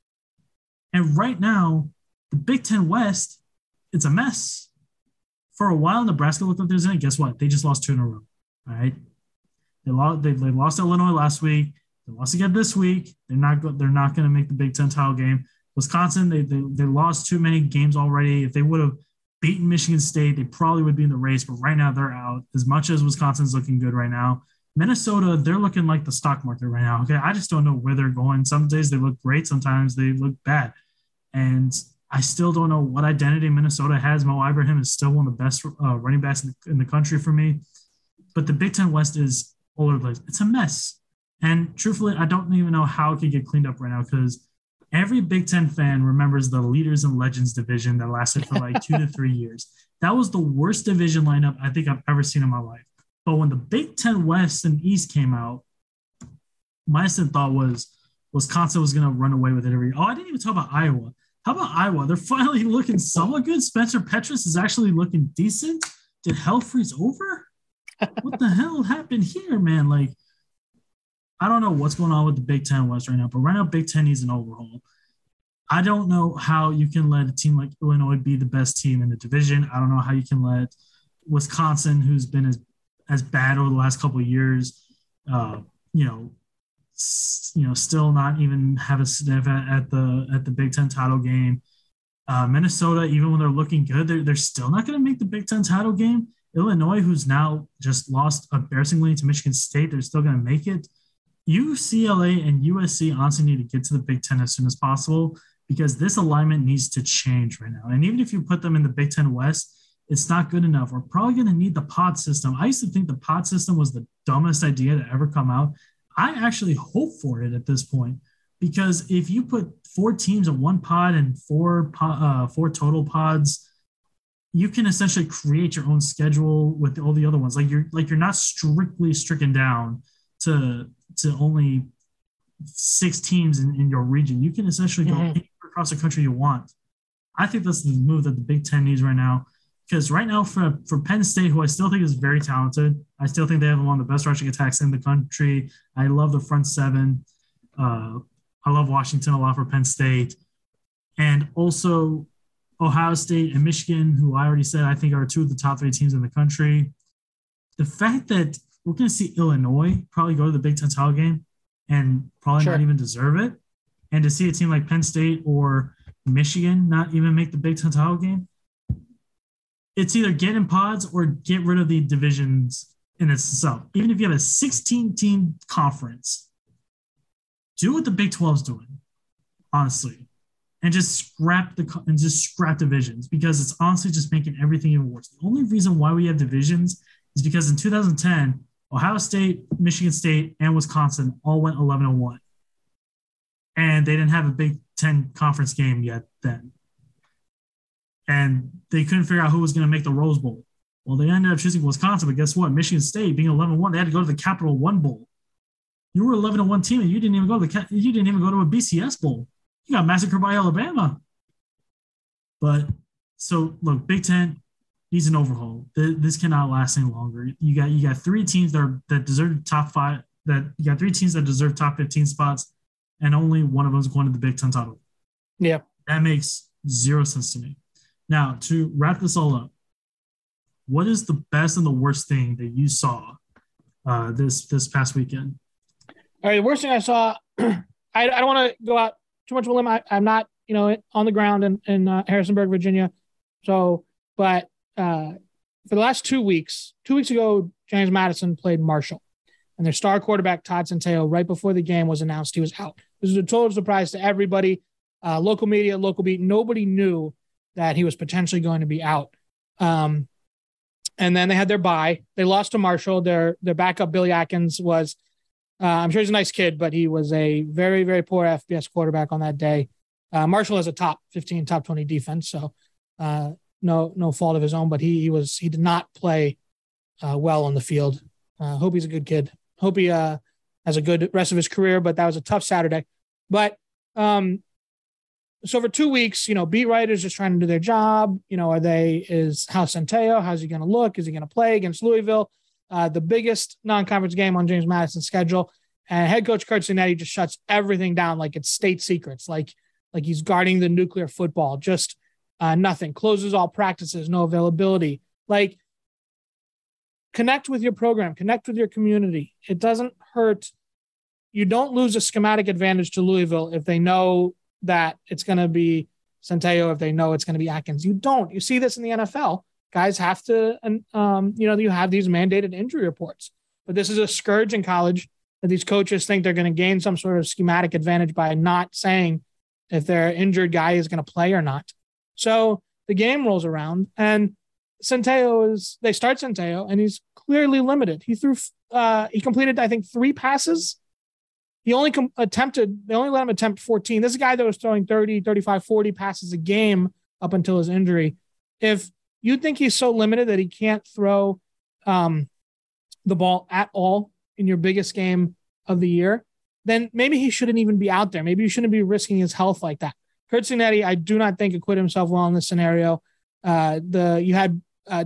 And right now, the Big Ten West, it's a mess. For a while, Nebraska looked like they was in. Guess what? They just lost two in a row. All right. They lost. They, they lost Illinois last week. They lost again this week. They're not. They're not going to make the Big Ten title game. Wisconsin. They, they they lost too many games already. If they would have beaten Michigan State, they probably would be in the race, but right now they're out. As much as Wisconsin's looking good right now, Minnesota, they're looking like the stock market right now. Okay. I just don't know where they're going. Some days they look great, sometimes they look bad. And I still don't know what identity Minnesota has. Mo Ibrahim is still one of the best uh, running backs in the, in the, country for me. But the Big Ten West is all over the place. It's a mess. And truthfully, I don't even know how it could get cleaned up right now because every Big Ten fan remembers the leaders and legends division that lasted for like two to [LAUGHS] three years. That was the worst division lineup I think I've ever seen in my life. But when the Big Ten West and East came out, my instant thought was Wisconsin was going to run away with it every. Oh, I didn't even talk about Iowa. How about Iowa? They're finally [LAUGHS] looking somewhat good. Spencer Petras is actually looking decent. Did hell freeze over? What the hell happened here, man? Like I don't know what's going on with the Big Ten West right now, but right now Big Ten needs an overhaul. I don't know how you can let a team like Illinois be the best team in the division. I don't know how you can let Wisconsin, who's been as as bad over the last couple of years, uh, you know, you know, still not even have a sniff at, the at the Big Ten title game. Uh, Minnesota, even when they're looking good, they're, they're still not going to make the Big Ten title game. Illinois, who's now just lost embarrassingly to Michigan State, they're still going to make it. UCLA and USC honestly need to get to the Big Ten as soon as possible because this alignment needs to change right now. And even if you put them in the Big Ten West, it's not good enough. We're probably going to need the pod system. I used to think the pod system was the dumbest idea to ever come out. I actually hope for it at this point. because if you put four teams in one pod and four uh, four total pods, you can essentially create your own schedule with all the other ones. Like you're like you're not strictly stricken down to to only six teams in, in your region. You can essentially go mm-hmm. across the country you want. I think that's the move that the Big Ten needs right now. Because right now, for, for Penn State, who I still think is very talented, I still think they have one of the best rushing attacks in the country. I love the front seven. Uh, I love Washington a lot for Penn State. And also Ohio State and Michigan, who I already said I think are two of the top three teams in the country. The fact that we're going to see Illinois probably go to the Big Ten title game and probably sure. not even deserve it, and to see a team like Penn State or Michigan not even make the Big Ten title game, it's either get in pods or get rid of the divisions in itself. Even if you have a 16 team conference, do what the Big 12's doing, honestly, and just scrap the and just scrap divisions because it's honestly just making everything even worse. The only reason why we have divisions is because in 2010, Ohio State, Michigan State, and Wisconsin all went 11 and 1. And they didn't have a Big 10 conference game yet then. And they couldn't figure out who was going to make the Rose Bowl. Well, they ended up choosing Wisconsin, but guess what? Michigan State being 11 1, they had to go to the Capital One Bowl. You were 11 1 team and you didn't even go to the you didn't even go to a BCS bowl. You got massacred by Alabama. But so look, Big Ten needs an overhaul. This cannot last any longer. You got you got three teams that are, that deserve top five. That you got three teams that deserve top 15 spots, and only one of them is going to the Big Ten title. Yeah, that makes zero sense to me. Now to wrap this all up, what is the best and the worst thing that you saw uh, this this past weekend? All right, the worst thing I saw, [CLEARS THROAT] I, I don't want to go out too much of a limb. I, am not, you know, on the ground in, in uh, Harrisonburg, Virginia. So, but uh, for the last two weeks, two weeks ago, James Madison played Marshall, and their star quarterback Todd Centeio, right before the game was announced, he was out. This was a total surprise to everybody, uh, local media, local beat. Nobody knew that he was potentially going to be out. Um, and then they had their bye. They lost to Marshall. Their their backup Billy Atkins was uh, I'm sure he's a nice kid, but he was a very, very poor FBS quarterback on that day. Uh, Marshall has a top 15, top 20 defense, so uh, no, no fault of his own. But he, he was he did not play uh, well on the field. Uh, hope he's a good kid. Hope he uh, has a good rest of his career. But that was a tough Saturday. But um, so for two weeks, you know, beat writers just trying to do their job. You know, are they is how Centeio? How's he going to look? Is he going to play against Louisville? uh, the biggest non-conference game on James Madison's schedule. And head coach Curt Cignetti just shuts everything down like it's state secrets, like like he's guarding the nuclear football. Just uh, nothing. Closes all practices, no availability. Like connect with your program, connect with your community. It doesn't hurt. You don't lose a schematic advantage to Louisville if they know that it's going to be Centeio, if they know it's going to be Atkins. You don't. You see this in the NFL guys have to, um, you know, you have these mandated injury reports. But this is a scourge in college that these coaches think they're going to gain some sort of schematic advantage by not saying if their injured guy is going to play or not. So the game rolls around and Centeio is, they start Centeio and he's clearly limited. He threw, uh, he completed, I think, three passes. He only com- attempted, they only let him attempt 14. This is a guy that was throwing 30, 35, 40 passes a game up until his injury. If you think he's so limited that he can't throw um, the ball at all in your biggest game of the year, then maybe he shouldn't even be out there. Maybe you shouldn't be risking his health like that. Curt Cignetti, I do not think acquitted himself well in this scenario. Uh, the you had uh,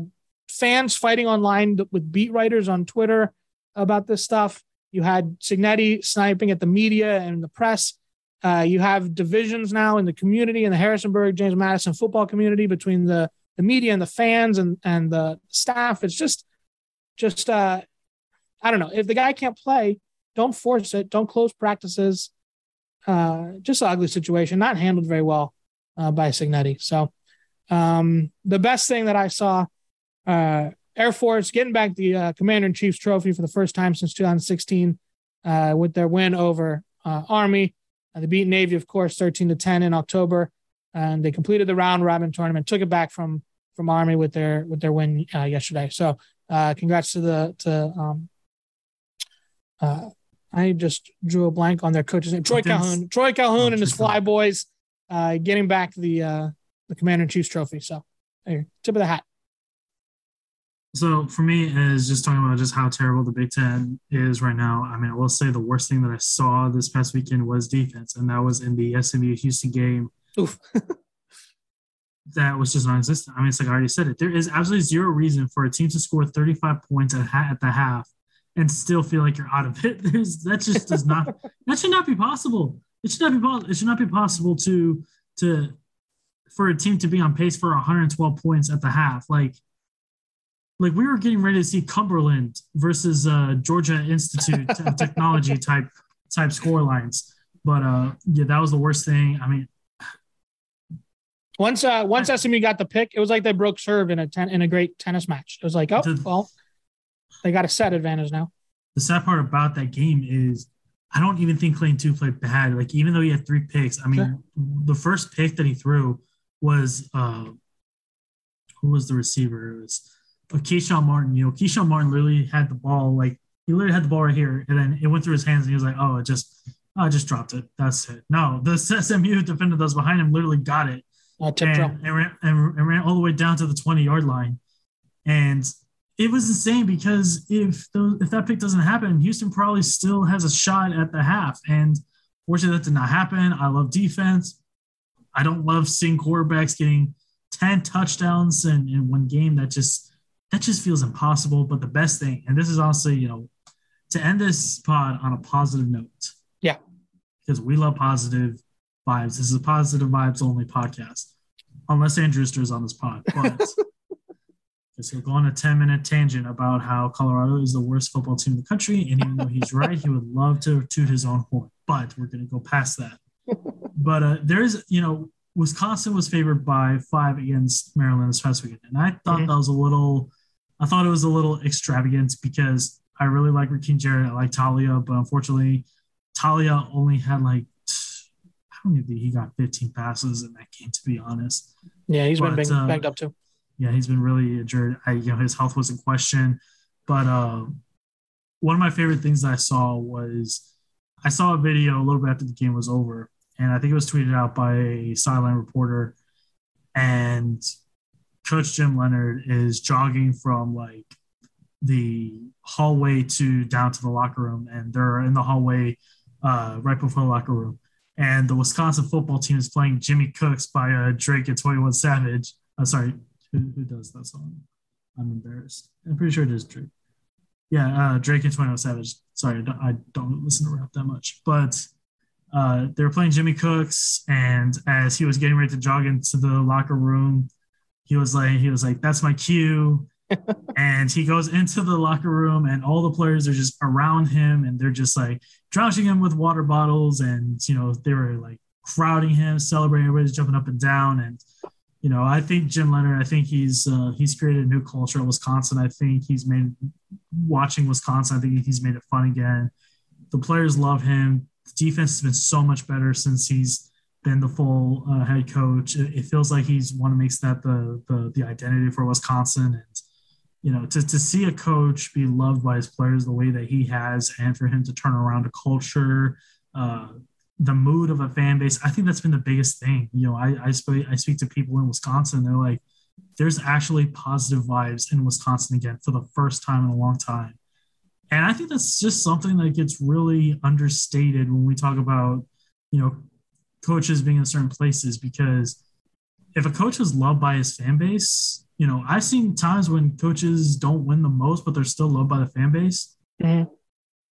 fans fighting online with beat writers on Twitter about this stuff. You had Cignetti sniping at the media and the press. Uh, you have divisions now in the community in the Harrisonburg James Madison football community between the the media and the fans and and the staff. It's just just uh I don't know. If the guy can't play, don't force it. Don't close practices. Uh, just an ugly situation, not handled very well uh, by Cignetti. So um, the best thing that I saw, uh, Air Force getting back the uh, Commander in Chief's trophy for the first time since 2016 uh, with their win over uh, Army. they beat Navy, of course, 13 to 10 in October and they completed the round robin tournament, took it back from from Army with their with their win uh, yesterday. So uh, congrats to the to um, uh, I just drew a blank on their coach's name. Troy Calhoun. Troy Calhoun Oh, and his Fly Boys uh, getting back the uh, the Commander in Chief's trophy. So, there, tip of the hat. So for me, is just talking about just how terrible the Big Ten is right now. I mean, I will say the worst thing that I saw this past weekend was defense, and that was in the SMU Houston game. Oof. [LAUGHS] that was just non-existent. I mean, it's like I already said it. There is absolutely zero reason for a team to score 35 points at, ha- at the half and still feel like you're out of it. [LAUGHS] There's that just does not [LAUGHS] that should not be possible. It should not be possible. It should not be possible to to for a team to be on pace for 112 points at the half. Like like we were getting ready to see Cumberland versus uh, Georgia Institute of [LAUGHS] Technology type type score lines. But uh, yeah, that was the worst thing. I mean, Once uh, once SMU got the pick, it was like they broke serve in a ten, in a great tennis match. It was like, oh The- well, they got a set advantage now. the sad part about that game is I don't even think Clayton Tune played bad. Like even though he had three picks, I mean Sure. the first pick that he threw was uh who was the receiver? It was uh, Keyshawn Martin. You know, Keyshawn Martin literally had the ball like he literally had the ball right here, and then it went through his hands, and he was like, "Oh, it just, oh, I just dropped it. That's it." No, the [LAUGHS] SMU defender that was behind him literally got it, Uh, and, and, ran, and, and ran all the way down to the 20 yard line. And it was insane because if those, if that pick doesn't happen, Houston probably still has a shot at the half. And fortunately, that did not happen. I love defense. I don't love seeing quarterbacks getting 10 touchdowns in, in one game. That just that just feels impossible. But the best thing, and this is honestly, you know, to end this pod on a positive note. Yeah. Because we love positive vibes. This is a positive vibes only podcast, unless Andrew is on this pod. But [LAUGHS] because he'll go on a 10 minute tangent about how Colorado is the worst football team in the country. And even though he's right, he would love to toot his own horn. But we're going to go past that. [LAUGHS] But uh, there is, you know, Wisconsin was favored by five against Maryland this past weekend. And I thought Mhm. that was a little, I thought it was a little extravagant because I really like Rakim Jarrett. I like Taulia, but unfortunately, Taulia only had like, how many did he got 15 passes in that game, to be honest. Yeah, he's been But, banged, uh, up too. Yeah, he's been really injured. I, you know, his health was in question. But uh, one of my favorite things that I saw was I saw a video a little bit after the game was over, and I think it was tweeted out by a sideline reporter. And Coach Jim Leonhard is jogging from like the hallway to down to the locker room, and they're in the hallway uh, right before the locker room. And the Wisconsin football team is playing Jimmy Cooks by uh, Drake and 21 Savage. I'm sorry, who, who does that song? I'm embarrassed. I'm pretty sure it is Drake. Yeah, uh, Drake and 21 Savage. Sorry, I don't, I don't listen to rap that much. But uh, they were playing Jimmy Cooks, and as he was getting ready to jog into the locker room, he was like, he was like, "That's my cue." [LAUGHS] and he goes into the locker room, and all the players are just around him, and they're just like droushing him with water bottles, and you know they were like crowding him, celebrating. Everybody's jumping up and down, and you know I think Jim Leonhard, I think he's uh, he's created a new culture at Wisconsin. I think he's made watching Wisconsin. I think he's made it fun again. The players love him. The defense has been so much better since he's been the full uh, head coach. It, it feels like he's one who makes that the, the the identity for Wisconsin. And you know, to to see a coach be loved by his players the way that he has, and for him to turn around a culture, uh, the mood of a fan base, I think that's been the biggest thing. You know, I I speak I speak to people in Wisconsin. They're like, there's actually positive vibes in Wisconsin again for the first time in a long time. And I think that's just something that gets really understated when we talk about, you know, coaches being in certain places because if a coach is loved by his fan base, you know, I've seen times when coaches don't win the most, but they're still loved by the fan base. Mhm.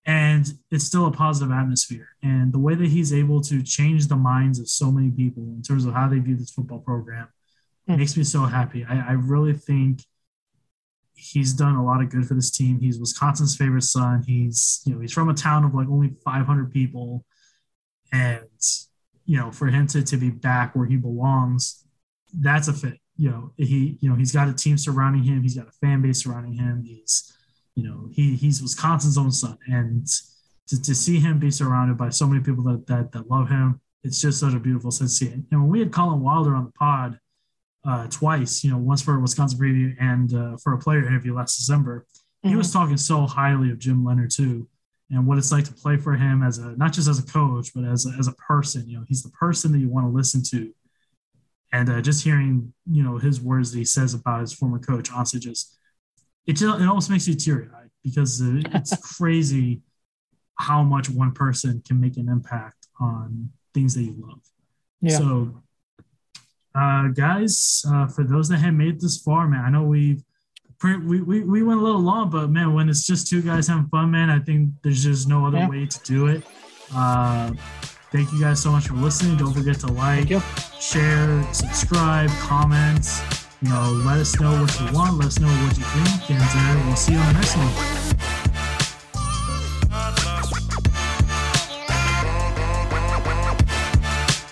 And it's still a positive atmosphere. And the way that he's able to change the minds of so many people in terms of how they view this football program Mm. makes me so happy. I, I really think he's done a lot of good for this team. He's Wisconsin's favorite son. He's, you know, he's from a town of like only 500 people. And, you know, for him to, to be back where he belongs, that's a fit. You know, he, you know, he's got a team surrounding him. He's got a fan base surrounding him. He's, you know, he he's Wisconsin's own son. And to, to see him be surrounded by so many people that, that, that love him, it's just such a beautiful sense to see it. And when we had Collin Wilder on the pod, uh, twice, you know, once for a Wisconsin preview and uh, for a player interview last December. He Mhm. was talking so highly of Jim Leonhard too, and what it's like to play for him as a not just as a coach, but as a, as a person. You know, he's the person that you want to listen to. And uh, just hearing, you know, his words that he says about his former coach, honestly, just it just it almost makes you teary eyed because [LAUGHS] it's crazy how much one person can make an impact on things that you love. Yeah. So, uh, guys, uh, for those that have made this far, man, I know we've we, we, we went a little long, but man, when it's just two guys having fun, man, I think there's just no other yeah. way to do it. Uh, thank you guys so much for listening. Don't forget to like, share, subscribe, comment. You know, let us know what you want. Let us know what you think, and uh, we'll see you on the next one.